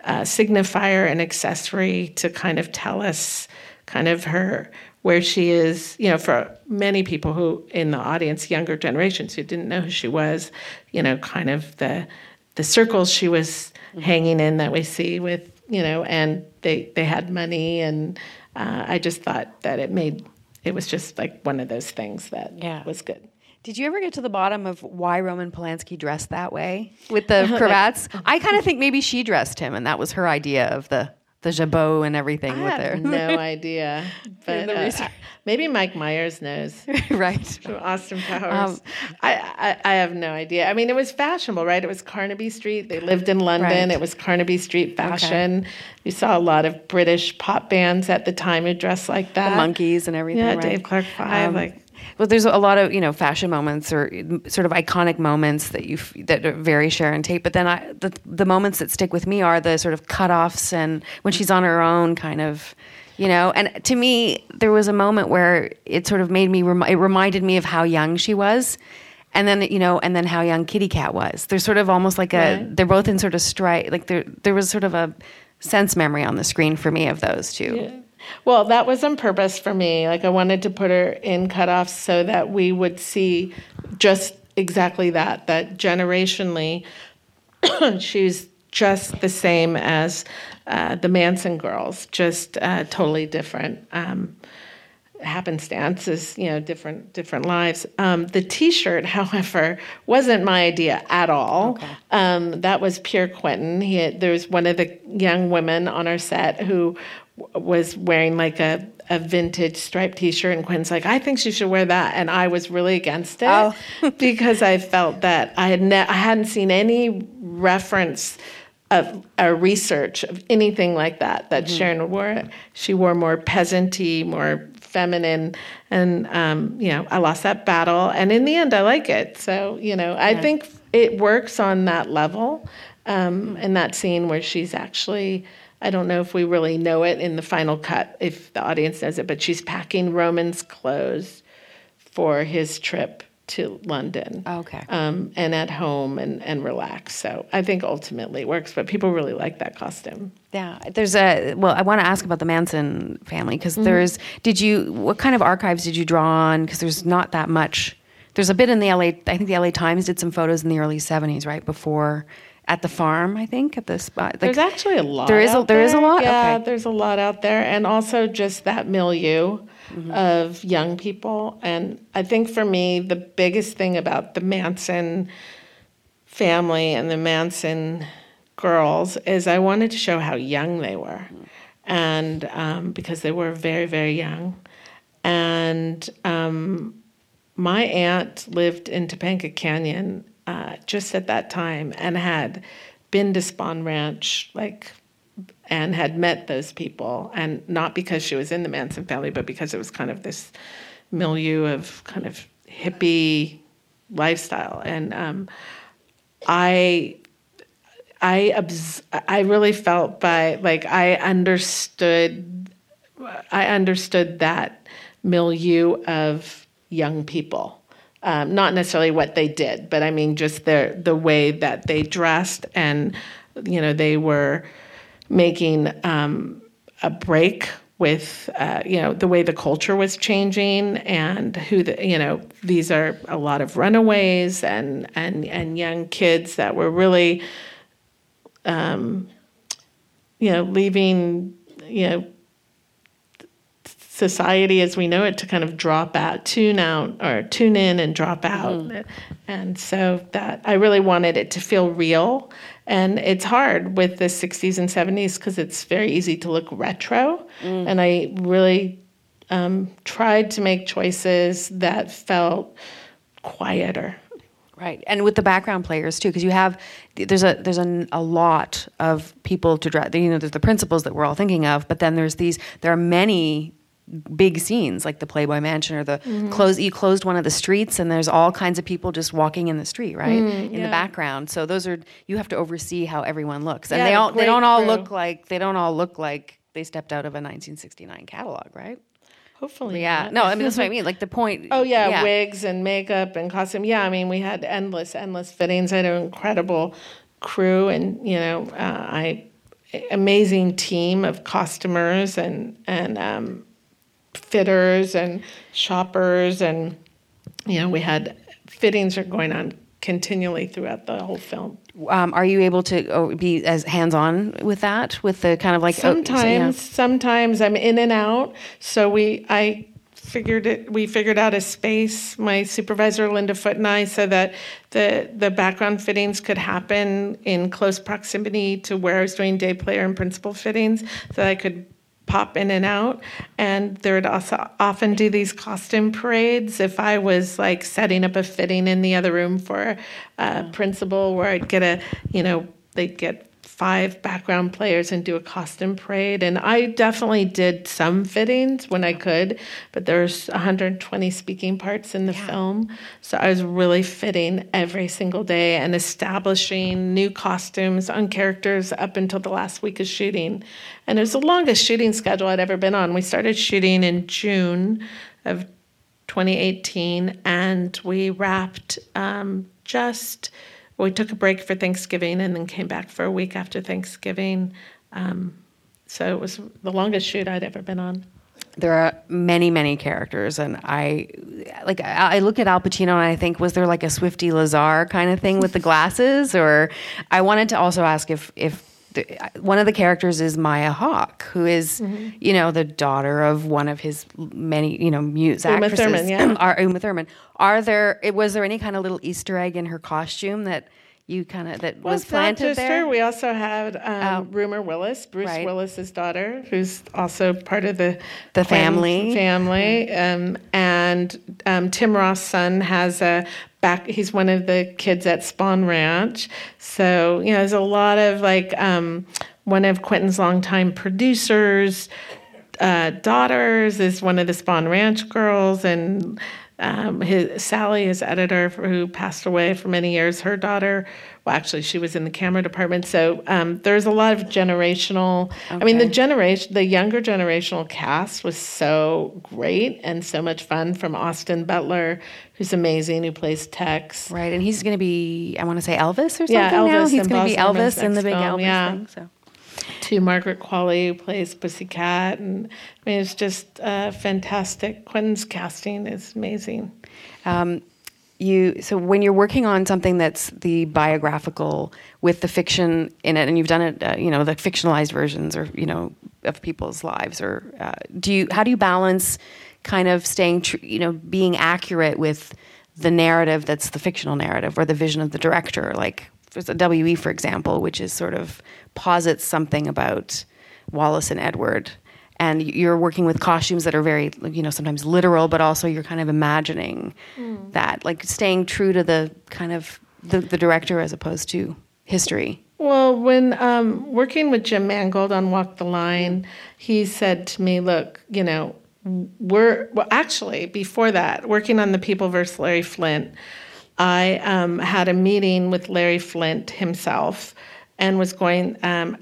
uh, signifier and accessory to kind of tell us kind of her where she is you know for many people who in the audience younger generations who didn't know who she was you know kind of the the circles she was mm-hmm. hanging in that we see with you know and they they had money and uh, i just thought that it made it was just like one of those things that yeah. was good did you ever get to the bottom of why Roman Polanski dressed that way with the cravats? I kind of think maybe she dressed him, and that was her idea of the the jabot and everything I with her. no idea, but uh, maybe Mike Myers knows. right from Austin Powers. Um, I, I, I have no idea. I mean, it was fashionable, right? It was Carnaby Street. They lived in London. Right. It was Carnaby Street fashion. Okay. You saw a lot of British pop bands at the time who dressed like that. The Monkees and everything. Yeah, right? Dave Clark Five, um, like well, there's a lot of you know fashion moments or sort of iconic moments that you that are very Sharon Tate. But then I, the the moments that stick with me are the sort of cutoffs and when she's on her own, kind of, you know. And to me, there was a moment where it sort of made me. it reminded me of how young she was. And then you know, and then how young Kitty Cat was. They're sort of almost like a. Right. They're both in sort of strike. Like there, there was sort of a sense memory on the screen for me of those two. Yeah. Well, that was on purpose for me. Like I wanted to put her in cutoffs so that we would see just exactly that. That generationally, she's just the same as uh, the Manson girls, just uh, totally different. Um, happenstances, you know, different different lives. Um, the T-shirt, however, wasn't my idea at all. Okay. Um, that was pure Quentin. He had, there was one of the young women on our set who was wearing like a, a vintage striped t-shirt and Quinn's like, I think she should wear that. And I was really against it oh. because I felt that I had ne- I hadn't seen any reference of a research of anything like that that mm-hmm. Sharon wore. She wore more peasanty, more feminine, and um, you know I lost that battle. And in the end, I like it. So you know I yeah. think it works on that level. Um, in that scene where she's actually I don't know if we really know it in the final cut, if the audience knows it, but she's packing Roman's clothes for his trip to London. Okay. Um, and at home and, and relax. So I think ultimately it works, but people really like that costume. Yeah. There's a, well, I want to ask about the Manson family because mm-hmm. there's, did you, what kind of archives did you draw on? Because there's not that much. There's a bit in the LA, I think the LA Times did some photos in the early 70s, right? Before at the farm. I think at the spot. Like, There's actually a lot. There is a- out there is a lot? Yeah, Okay. there's a lot out there, and also just that milieu Mm-hmm. of young people. And I think for me, the biggest thing about the Manson family and the Manson girls is I wanted to show how young they were, and um, because they were very, very young, and um, my aunt lived in Topanga Canyon uh, just at that time and had been to Spahn Ranch, like, and had met those people. And not because she was in the Manson family, but because it was kind of this milieu of kind of hippie lifestyle. And um, I I obs- I really felt by like I understood I understood that milieu of young people. Um, not necessarily what they did, but I mean just their the way that they dressed and you know they were making um, a break with uh, you know the way the culture was changing and who the you know these are a lot of runaways and and and young kids that were really um, you know leaving you know society as we know it to kind of drop out tune out or tune in and drop out. And so that i really wanted it to feel real. And it's hard with the 60s and 70s because it's very easy to look retro. And i really um, tried to make choices that felt quieter. Right, and with the background players too, because you have there's a there's a, a lot of people to drive. You know, there's the principals that we're all thinking of, but then there's these. There are many big scenes like the Playboy Mansion or the close. You closed one of the streets, and there's all kinds of people just walking in the street, right, in the background. So those are you have to oversee how everyone looks, and Yeah, they the all they don't all crew. look like they don't all look like they stepped out of a 1969 catalog, right? hopefully Yeah, not. no, I mean that's what I mean. Like the point. Oh yeah, wigs and makeup and costume. Yeah, I mean we had endless, endless fittings. I had an incredible crew, and you know, uh, I amazing team of costumers and and um, fitters and shoppers, and you know, we had fittings are going on continually throughout the whole film. Um, are you able to oh, be as hands on with that, with the kind of like oh, so- yeah. Sometimes, sometimes I'm in and out. So we, I figured it. We figured out a space. My supervisor Linda Foot and I, so that the the background fittings could happen in close proximity to where I was doing day player and principal fittings, so that I could pop in and out. And there would also often do these costume parades if I was like setting up a fitting in the other room for a mm. principal, where I'd get a, you know, they'd get five background players and do a costume parade. And I definitely did some fittings when I could, but there's 120 speaking parts in the film. So I was really fitting every single day and establishing new costumes on characters up until the last week of shooting. And it was the longest shooting schedule I'd ever been on. We started shooting in June of 2018 and we wrapped um, just we took a break for Thanksgiving and then came back for a week after Thanksgiving. Um, so it was the longest shoot I'd ever been on. there are many many characters and i like i look at al pacino and i think was there like a swifty lazar kind of thing with the glasses or i wanted to also ask if if one of the characters is maya hawke who is, you know the daughter of one of his many you know muse Uma actresses Thurman, yeah. are Uma Thurman. Are there was there any kind of little Easter egg in her costume that you kind of that Well, was not planted just there? her. We also had um, Oh. Rumor Willis, Bruce Right. Willis's daughter, who's also part of the The family. Family, um, and um, Tim Roth's son has a back. He's one of the kids at Spahn Ranch. So you know, there's a lot of like um, one of Quentin's longtime producers. Uh, daughters is one of the Spahn Ranch girls, and um, his Sally, his editor, who passed away for many years, her daughter. Well, actually, she was in the camera department. So um, there's a lot of generational. I mean, the generation, the younger generational cast was so great and so much fun. From Austin Butler, who's amazing, who plays Tex. Right, and he's going to be, I want to say Elvis or something Yeah, now. Elvis He's going to be Elvis in the big film, Elvis yeah. thing. So, To Margaret Qualley, who plays Pussycat, and I mean, it's just uh, fantastic. Quentin's casting is amazing. um, you so when you're working on something that's the biographical with the fiction in it, and you've done it, uh, you know, the fictionalized versions or you know of people's lives, or uh, do you? How do you balance kind of staying, true, you know, being accurate with the narrative that's the fictional narrative or the vision of the director, like WE, for example, which is sort of posits something about Wallace and Edward and you're working with costumes that are very you know sometimes literal but also you're kind of imagining mm. that like staying true to the kind of the, the director as opposed to history well when um, working with jim mangold on walk the line he said to me look you know we're well actually before that working on the people versus larry flynt i um, had a meeting with larry Flynt himself and was going um,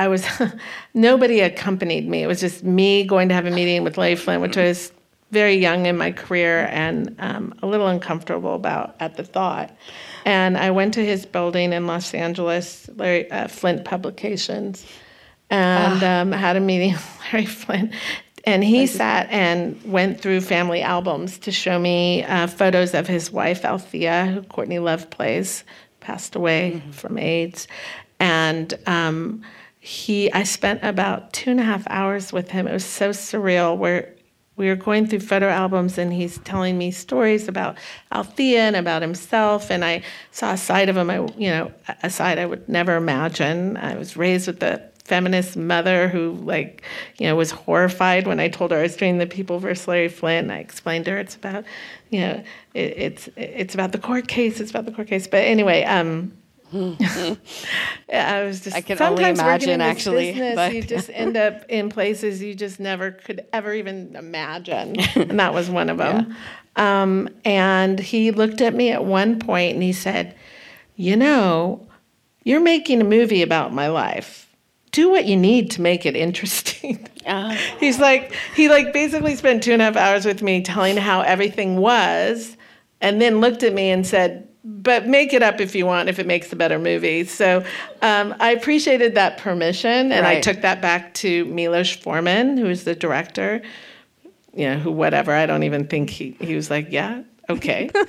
I was nobody accompanied me. It was just me going to have a meeting with Larry Flynt, which I was very young in my career and um, a little uncomfortable about at the thought. And I went to his building in Los Angeles, Larry uh, Flynt Publications, and ah. um, had a meeting with Larry Flynt. And he sat and went through family albums to show me uh, photos of his wife Althea, who Courtney Love plays, passed away mm-hmm. from AIDS, and. Um, he I spent about two and a half hours with him. It was so surreal where we were going through photo albums and he's telling me stories about Althea and about himself and I saw a side of him I you know a side I would never imagine. I was raised with a feminist mother who like you know was horrified when I told her I was doing the People versus Larry Flynt and I explained to her it's about you know it, it's it's about the court case it's about the court case but anyway um I was just. I can only imagine. Actually, business, but... you just end up in places you just never could ever even imagine, and that was one of them. Yeah. Um, and he looked at me at one point and he said, "You know, you're making a movie about my life. Do what you need to make it interesting." Uh, He's like, he like basically spent two and a half hours with me telling how everything was, and then looked at me and said but make it up if you want if it makes a better movie. So um, i appreciated that permission and right. i took that back to milos forman who is the director. You know who whatever i don't even think he, he was like yeah okay.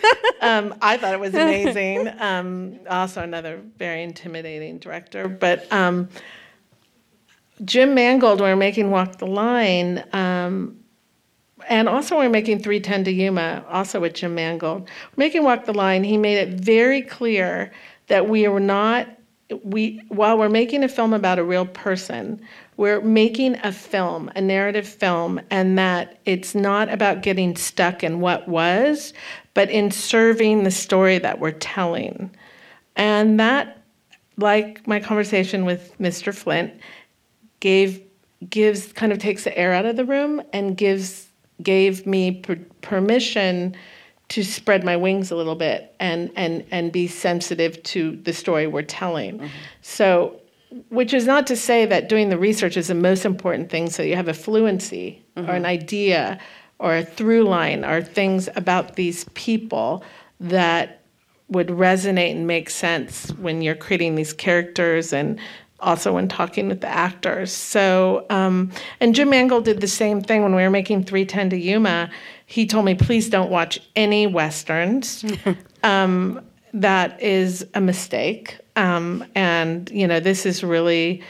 Um, i thought it was amazing. Um, also another very intimidating director. But um, jim mangold we are making walk the line um, and also we're making 310 to Yuma, also with Jim Mangold. Making Walk the Line, he made it very clear that we are not we while we're making a film about a real person, we're making a film, a narrative film, and that it's not about getting stuck in what was, but in serving the story that we're telling. And that, like my conversation with Mr. Flynt, gave gives kind of takes the air out of the room and gives gave me per- permission to spread my wings a little bit and and and be sensitive to the story we're telling. Mm-hmm. So which is not to say that doing the research is the most important thing so you have a fluency mm-hmm. or an idea or a through line or things about these people that would resonate and make sense when you're creating these characters and also when talking with the actors. So, um, and Jim Mangold did the same thing when we were making 310 to Yuma. He told me, please don't watch any westerns. um, that is a mistake. Um, and, you know, this is really,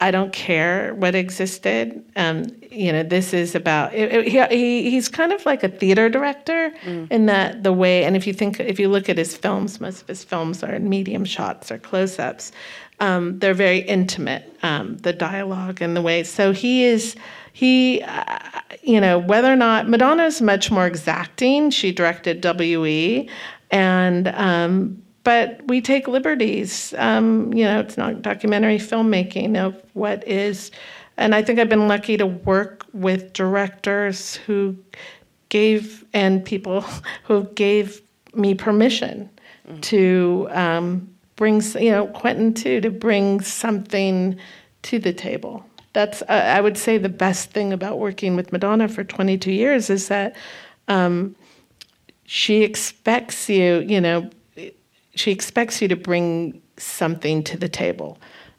I don't care what existed. Um, you know, this is about, it, it, he, he's kind of like a theater director mm. in that the way, and if you think, if you look at his films, most of his films are medium shots or close ups um, they're very intimate, um, the dialogue and the way. So he is, he, uh, you know, whether or not Madonna is much more exacting. She directed W.E. and, um, but we take liberties. Um, you know, it's not documentary filmmaking of what is, and I think I've been lucky to work with directors who gave and people who gave me permission mm-hmm. to um, brings you know Quentin too to bring something to the table. That's uh, I would say the best thing about working with Madonna for 22 years is that um, she expects you, you know, she expects you to bring something to the table.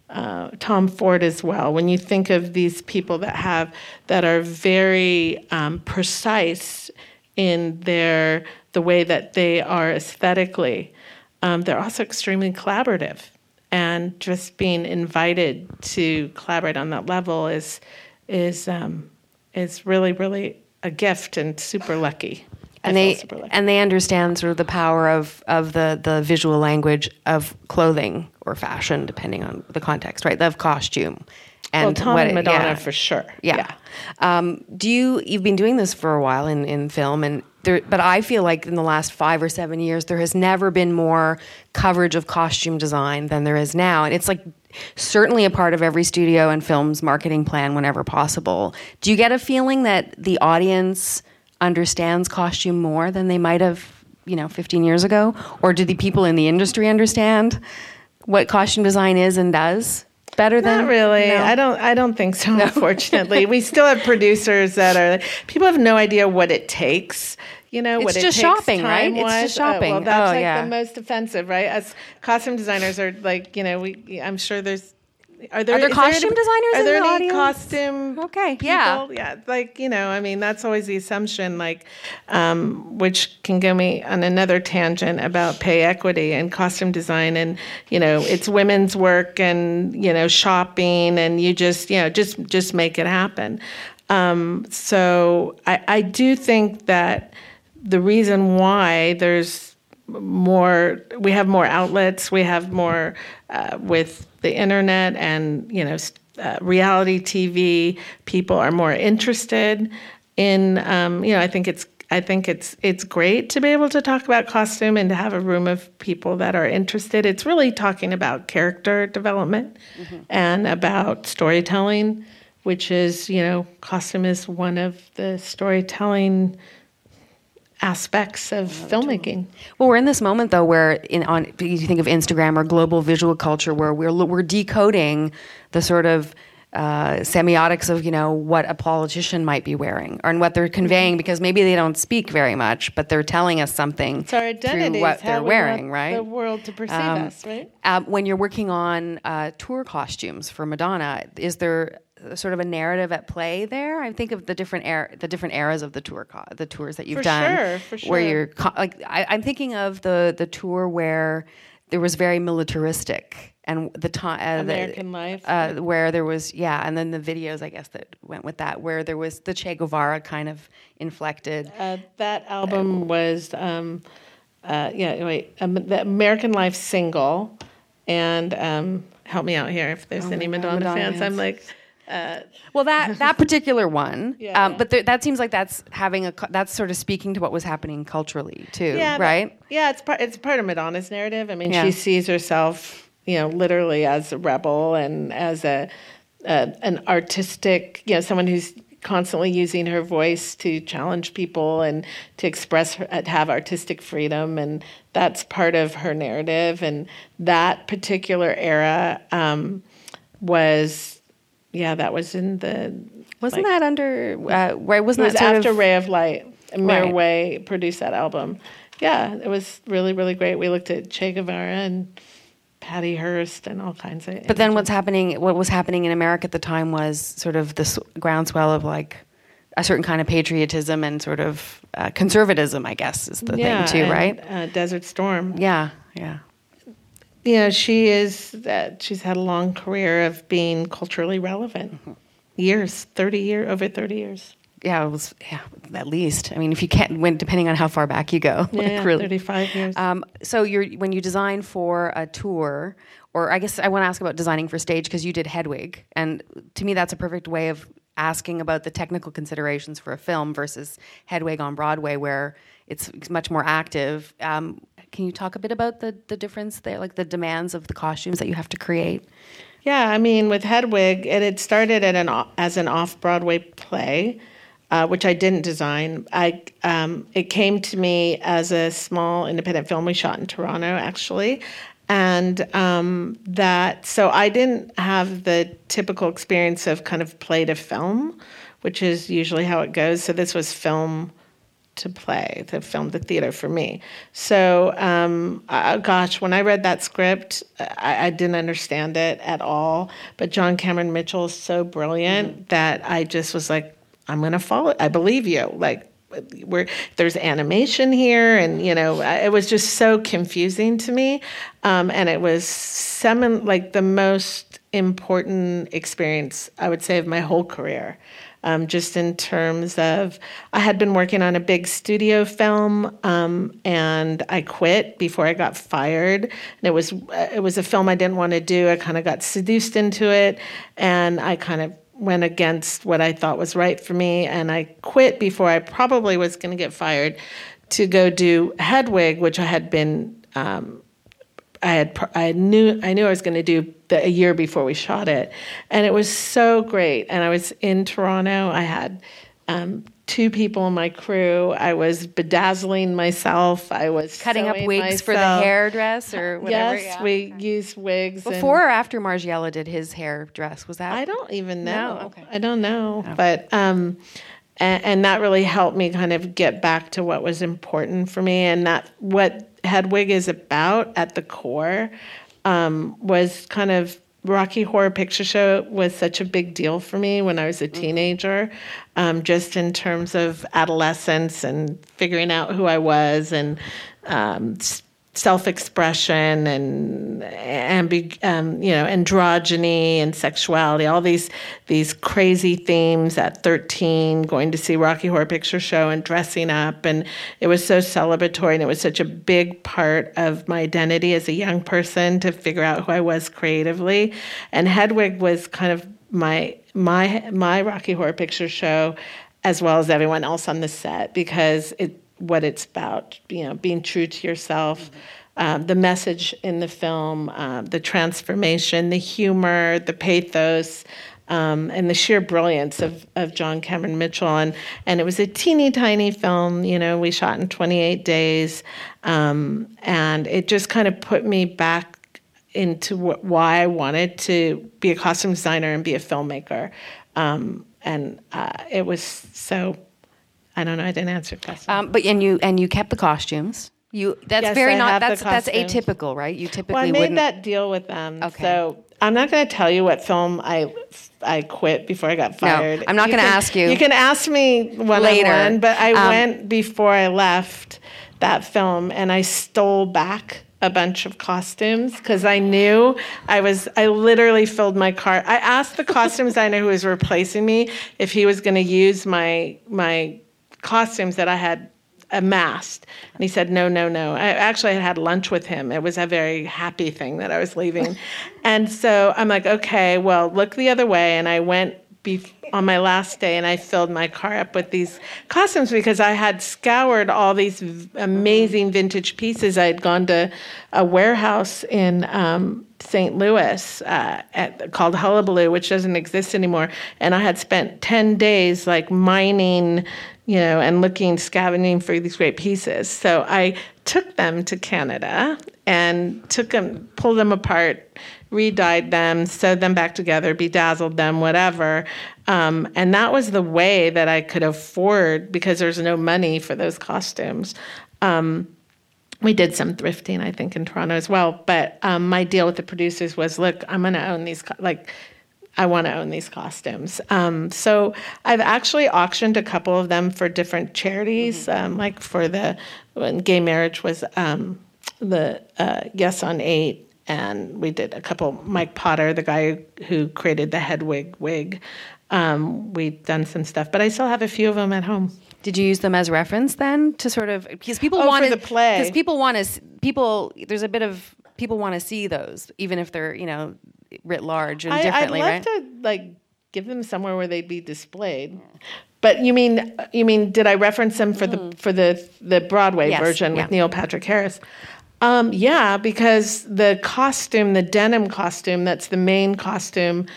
Uh, Tom Ford as well. When you think of these people that have that are very um, precise in their the way that they are aesthetically. Um, they're also extremely collaborative, and just being invited to collaborate on that level is is um, is really really a gift and super lucky. And they super lucky. and they understand sort of the power of of the the visual language of clothing or fashion, depending on the context, right? Of costume. Well, And Tom what and Madonna yeah. for sure. Yeah. Um, do you you've been doing this for a while in, in film and there, but I feel like in the last five or seven years there has never been more coverage of costume design than there is now. And it's like certainly a part of every studio and film's marketing plan whenever possible. Do you get a feeling that the audience understands costume more than they might have, you know, 15 years ago? Or do the people in the industry understand what costume design is and does better than Not really. No? I don't. I don't think so. Unfortunately, we still have producers that are. People have no idea what it takes. You know what It's it just takes shopping, right? It's just shopping. Uh, well, that's Oh, like yeah. the most offensive, right? As costume designers are like, you know, we. I'm sure there's. Are there, Are there costume any- designers Are in there the any audience? costume? Okay, people? yeah. yeah. Like you know, I mean, that's always the assumption. Like, um, which can go me on another tangent about pay equity and costume design, and you know, it's women's work and you know, shopping, and you just you know, just just make it happen. Um, so I, I do think that the reason why there's more we have more outlets we have more uh, with the internet and you know uh, reality tv people are more interested in um, you know i think it's i think it's it's great to be able to talk about costume and to have a room of people that are interested. It's really talking about character development and about storytelling which is you know costume is one of the storytelling aspects of filmmaking. Well, we're in this moment though, where in on you think of Instagram or global visual culture, where we're we're decoding the sort of uh, semiotics of you know what a politician might be wearing or and what they're conveying because maybe they don't speak very much, but they're telling us something It's our through what they're we wearing, want right? The world to perceive Um, us, right? Um, when you're working on uh, tour costumes for Madonna, is there sort of a narrative at play there? I think of the different era, the different eras of the tour, co- the tours that you've For done, sure, for sure. where you're co- like, I, I'm thinking of the the tour where there was very militaristic and the time uh, the- American Life. uh, where there was yeah, and then the videos I guess that went with that, where there was the Che Guevara kind of inflected. Uh, that album was, um, uh, yeah, wait, um, the American Life single, and um, help me out here if there's any Madonna, Madonna fans. I'm fans. Like, Well, that that particular one, Yeah, um, yeah. but there, that seems like that's having a that's sort of speaking to what was happening culturally too, yeah, but- right? yeah, it's part. It's part of Madonna's narrative. I mean, Yeah. she sees herself, you know, literally as a rebel and as a, a an artistic, you know, someone who's constantly using her voice to challenge people and to express her, to have artistic freedom, and that's part of her narrative. And that particular era um, was, yeah, that was in the. Wasn't like- that under? Uh, right? Wasn't was that sort after of? Ray of Light. Mayor Right. Way produced that album. Yeah, it was really, really great. We looked at Che Guevara and Patty Hearst and all kinds of. But then what's happening? What was happening in America at the time was sort of this groundswell of like a certain kind of patriotism and sort of uh, conservatism, I guess, is the yeah, thing too, and, right? Uh, Desert Storm. Yeah, yeah. You know, she is. That she's had a long career of being culturally relevant. Mm-hmm. Years, thirty year, over thirty years. Yeah, it was yeah, at least. I mean, if you can't, when depending on how far back you go, like, Yeah, really. thirty-five years. Um, so you're when you design for a tour, or I guess I want to ask about designing for stage because you did Hedwig, and to me that's a perfect way of asking about the technical considerations for a film versus Hedwig on Broadway, where it's, it's much more active. Um, can you talk a bit about the the difference there, like the demands of the costumes that you have to create? Yeah, I mean, with Hedwig, it had started an as an off Broadway play, uh, which I didn't design. I um, it came to me as a small independent film we shot in Toronto, actually, and um, that so I didn't have the typical experience of kind of play to film, which is usually how it goes. So this was film to play, to film to theater for me. So, um, uh, gosh, when I read that script, I, I didn't understand it at all. But John Cameron Mitchell is so brilliant that I just was like, I'm going to follow. I believe you. Like, where there's animation here, and you know, it was just so confusing to me, um, and it was some like the most important experience I would say of my whole career um, just in terms of I had been working on a big studio film um, and I quit before I got fired. And it was it was a film I didn't want to do. I kind of got seduced into it, and I kind of went against what I thought was right for me, and I quit before I probably was going to get fired to go do Hedwig, which I had been. Um, I had I knew I knew I was going to do the, a year before we shot it, and it was so great. And I was in Toronto. I had um, two people in my crew. I was bedazzling myself. I was cutting up wigs myself. for the hairdress or whatever. Yes, yeah. we used wigs before or after Margiela did his hairdress. Was that? I don't even know. No? Okay. I don't know, oh. but. Um, and, and that really helped me kind of get back to what was important for me and that what Hedwig is about at the core um, was kind of Rocky Horror Picture Show was such a big deal for me when I was a teenager, um, just in terms of adolescence and figuring out who I was and um, self-expression and and um, you know androgyny and sexuality all these these crazy themes at 13 going to see rocky horror picture show and dressing up. And it was so celebratory and it was such a big part of my identity as a young person to figure out who i was creatively. And hedwig was kind of my my my rocky horror picture show as well as everyone else on the set because it what it's about, you know, being true to yourself. Um, the message in the film, um, the transformation, the humor, the pathos, um, and the sheer brilliance of, of John Cameron Mitchell. And, and it was a teeny tiny film, you know, we shot in 28 days. Um, and it just kind of put me back into wh- why I wanted to be a costume designer and be a filmmaker. Um, and uh, it was so I don't know. I didn't answer the question. Um, but and you and you kept the costumes. You that's Yes, very I not that's that's atypical, right? You typically well, I made wouldn't. that deal with them. Okay. So I'm not going to tell you what film I I quit before I got fired. No, I'm not gonna ask you. You can ask me one Later. on one, but I Um, went before I left that film and I stole back a bunch of costumes because I knew I was I literally filled my car. I asked the costume designer who was replacing me if he was going to use my my costumes that I had amassed. And he said, no, no, no. I actually had had lunch with him. It was a very happy thing that I was leaving. and so I'm like, okay, well, look the other way. And I went be- on my last day and I filled my car up with these costumes because I had scoured all these v- amazing vintage pieces. I had gone to a warehouse in um, St. Louis uh, at, called Hullabaloo, which doesn't exist anymore. And I had spent 10 days like mining, you know, and looking, scavenging for these great pieces. So I took them to Canada and took them, pulled them apart, re-dyed them, sewed them back together, bedazzled them, whatever. Um, and that was the way that I could afford because there's no money for those costumes. Um, we did some thrifting, I think, in Toronto as well. But um, my deal with the producers was, look, I'm going to own these, co- like, I want to own these costumes. Um, so I've actually auctioned a couple of them for different charities, um, like for the when gay marriage was um, the uh, Yes on Eight, and we did a couple. Mike Potter, the guy who created the Hedwig wig, um, we've done some stuff, but I still have a few of them at home. Did you use them as reference then to sort of because people Oh, want the play. because people want to people there's a bit of people want to see those even if they're you know writ large and I, I'd differently, love right? to like give them somewhere where they'd be displayed. But you mean you mean did I reference them for the for the the Broadway. Yes, version yeah. with Neil Patrick Harris? Um, yeah, because the costume, the denim costume, that's the main costume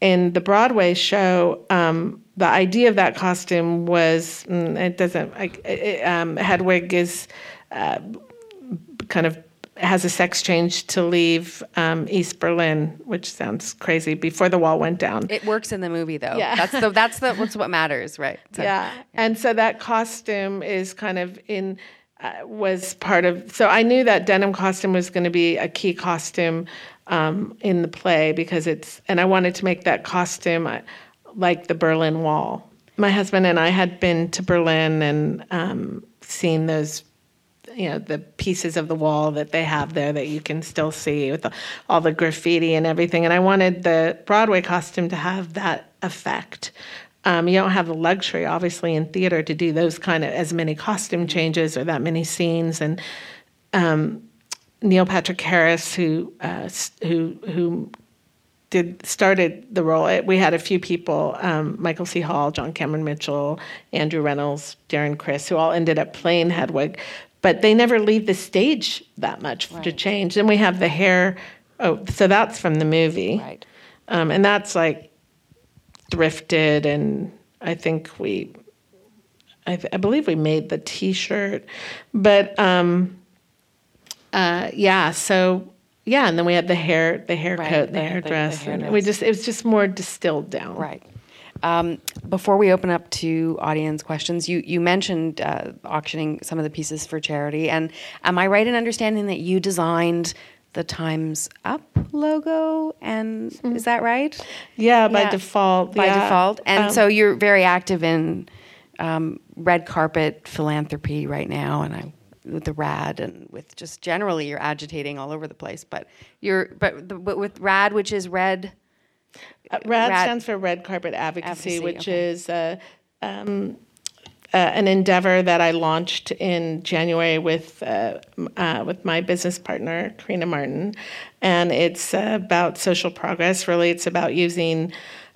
in the Broadway show. Um, the idea of that costume was mm, it doesn't. I, it, um, Hedwig is uh, kind of has a sex change to leave um, East Berlin, which sounds crazy. Before the wall went down, It works in the movie though. Yeah. That's the that's the what's what matters, right? So- yeah. And so that costume is kind of in uh, was part of. So I knew that denim costume was going to be a key costume um, in the play because it's. And I wanted to make that costume uh, like the Berlin Wall. my husband and I had been to Berlin and um, seen those you know the pieces of the wall that they have there that you can still see with the, all the graffiti and everything and i wanted the broadway costume to have that effect um, you don't have the luxury obviously in theater to do those kind of as many costume changes or that many scenes and um, neil patrick harris who uh, who who did started the role. We had a few people: um, Michael C. Hall, John Cameron Mitchell, Andrew Rannells, Darren Criss, who all ended up playing Hedwig but they never leave the stage that much right. to change. Then we have the hair. Oh, so that's from the movie, right? Um, and that's like thrifted, and I think we, I, I believe we made the T-shirt, but um, uh, yeah. So yeah, and then we had the hair, the haircoat, right. the, the hairdress, the, the and we just it was just more distilled down, right? Um, before we open up to audience questions, you you mentioned uh, auctioning some of the pieces for charity, and am I right in understanding that you designed the Times Up logo? And mm-hmm. is that right? Yeah, by yeah. default. By yeah. default, and um, so you're very active in um, red carpet philanthropy right now, and I with the rad and with just generally you're agitating all over the place but you're but, the, but with rad which is red uh, RAD, RAD, stands for Red Carpet Advocacy, Advocacy which okay. is uh, um, uh, an endeavor that I launched in January with uh, uh with my business partner Karina Martin, and it's about social progress. Really, it's about using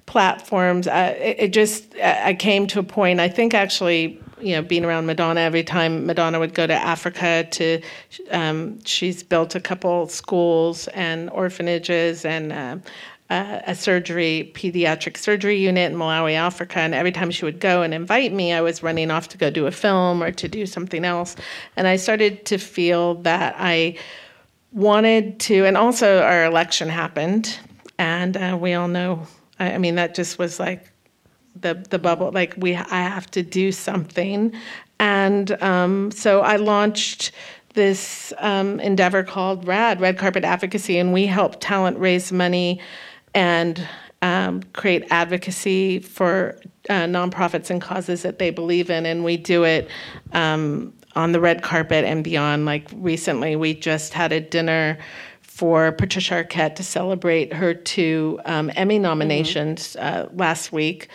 platforms. Uh, it, it, just I came to a point. I think actually. You know, being around Madonna, every time Madonna would go to Africa, to um, she's built a couple schools and orphanages, and uh, a surgery, pediatric surgery unit in Malawi, Africa. And every time she would go and invite me, I was running off to go do a film or to do something else. And I started to feel that I wanted to, and also our election happened. And uh, we all know, I, I mean, that just was like the, the bubble, like we, I have to do something. And um, so I launched this um, endeavor called RAD, Red Carpet Advocacy, and we help talent raise money and um, create advocacy for uh, nonprofits and causes that they believe in. And we do it um, on the red carpet and beyond. Like recently, we just had a dinner for Patricia Arquette to celebrate her two um, Emmy nominations mm-hmm. uh, last week.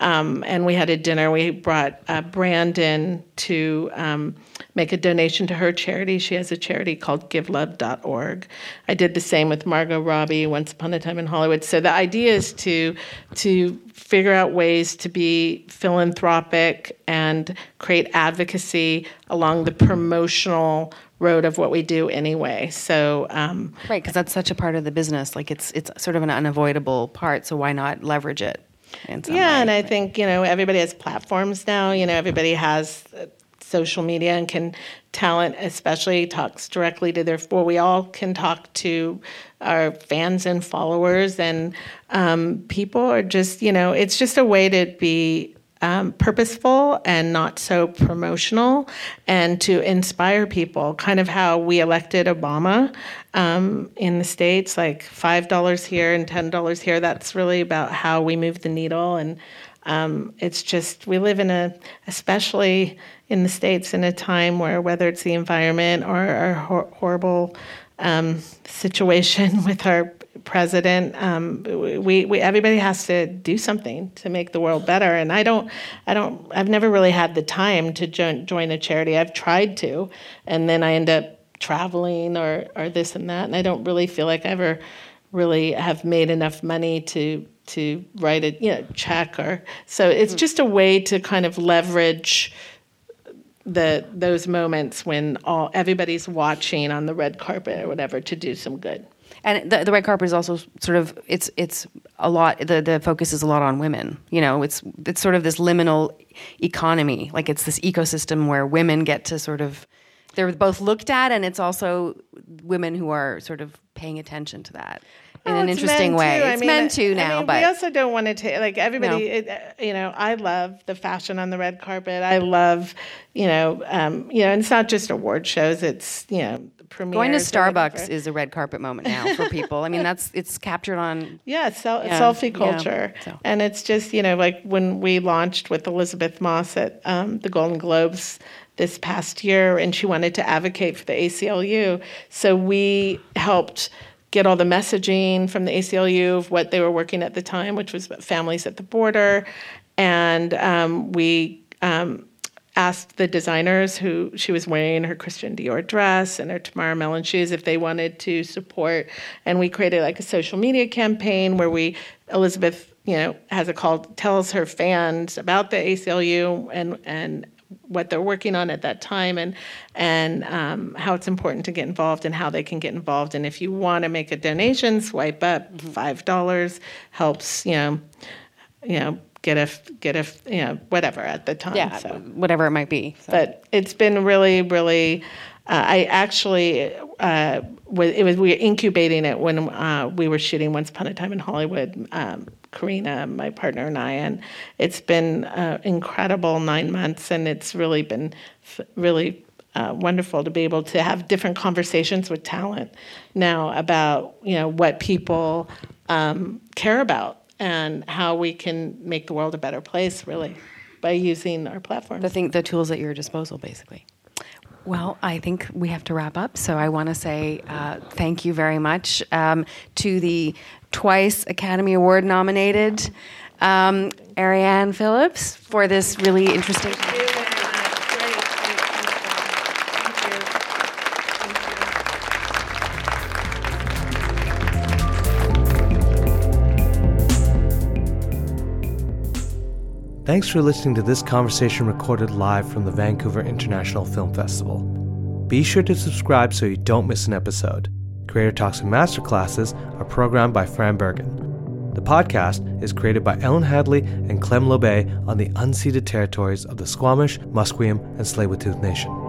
Um, and we had a dinner. We brought uh, Brandon to um, make a donation to her charity. She has a charity called GiveLove.org. I did the same with Margot Robbie, Once Upon a Time in Hollywood. So the idea is to to figure out ways to be philanthropic and create advocacy along the promotional road of what we do anyway. So um, right, because that's such a part of the business. Like it's it's sort of an unavoidable part. So why not leverage it? yeah, way. and I think you know everybody has platforms now. You know, everybody has social media and can talent especially talks directly to their well we all can talk to our fans and followers and um, people are just you know it's just a way to be um, purposeful and not so promotional and to inspire people. Kind of how we elected Obama um, in the States, like $5 here and $10 here. That's really about how we move the needle. And um, it's just, we live in a, especially in the States, in a time where whether it's the environment or our hor- horrible um, situation with our president. Um, we, we everybody has to do something to make the world better. And I don't I don't I've never really had the time to join join a charity. I've tried to, and then I end up traveling or or this and that, and I don't really feel like I ever really have made enough money to to write a you know check or so it's just a way to kind of leverage the those moments when all everybody's watching on the red carpet or whatever to do some good. And the, the red carpet is also sort of it's it's a lot the, the focus is a lot on women you know? It's it's sort of this liminal economy like it's this ecosystem where women get to sort of they're both looked at and it's also women who are sort of paying attention to that in oh, an interesting way. Too. It's mean, meant to now, I mean, but we also don't want to take like everybody. No. It, uh, you know, I love the fashion on the red carpet. I love, you know, um, you know, and it's not just award shows. It's you know premieres. Going to. Starbucks is a red carpet moment now for people. I mean, that's it's captured on. Yeah, sel- Yeah, selfie yeah, culture. so. And it's just, you know, like when we launched with Elisabeth Moss at um, the Golden Globes this past year, and she wanted to advocate for the ACLU. So we helped get all the messaging from the ACLU of what they were working at the time, which was families at the border. And um, we um, asked the designers who she was wearing her Christian Dior dress and her Tamara Mellon shoes if they wanted to support. And we created like a social media campaign where we, Elisabeth, you know, has a call, tells her fans about the ACLU and, and what they're working on at that time and and um, how it's important to get involved and how they can get involved and if you want to make a donation swipe up five dollars helps you know you know get a get a you know whatever at the time Yeah, so whatever it might be. So. but it's been really, really. Uh, I actually uh, it was we were incubating it when uh, we were shooting Once Upon a Time in Hollywood. Um, Karina, my partner, and I, and it's been uh, incredible nine months, and it's really been f- really uh, wonderful to be able to have different conversations with talent now about you know what people um, care about and how we can make the world a better place, really, by using our platform. the thing, the tools at your disposal, basically. Well, I think we have to wrap up. So I want to say uh, thank you very much um, to the twice Academy Award nominated um, Arianne Phillips for this really interesting. Thanks for listening to this conversation recorded live from the Vancouver International Film Festival. Be sure to subscribe so you don't miss an episode. Creator Talks and Masterclasses are programmed by Fran Bergen. The podcast is created by Ellen Hadley and Clem Lobe on the unceded territories of the Squamish, Musqueam, and tsleil Nation.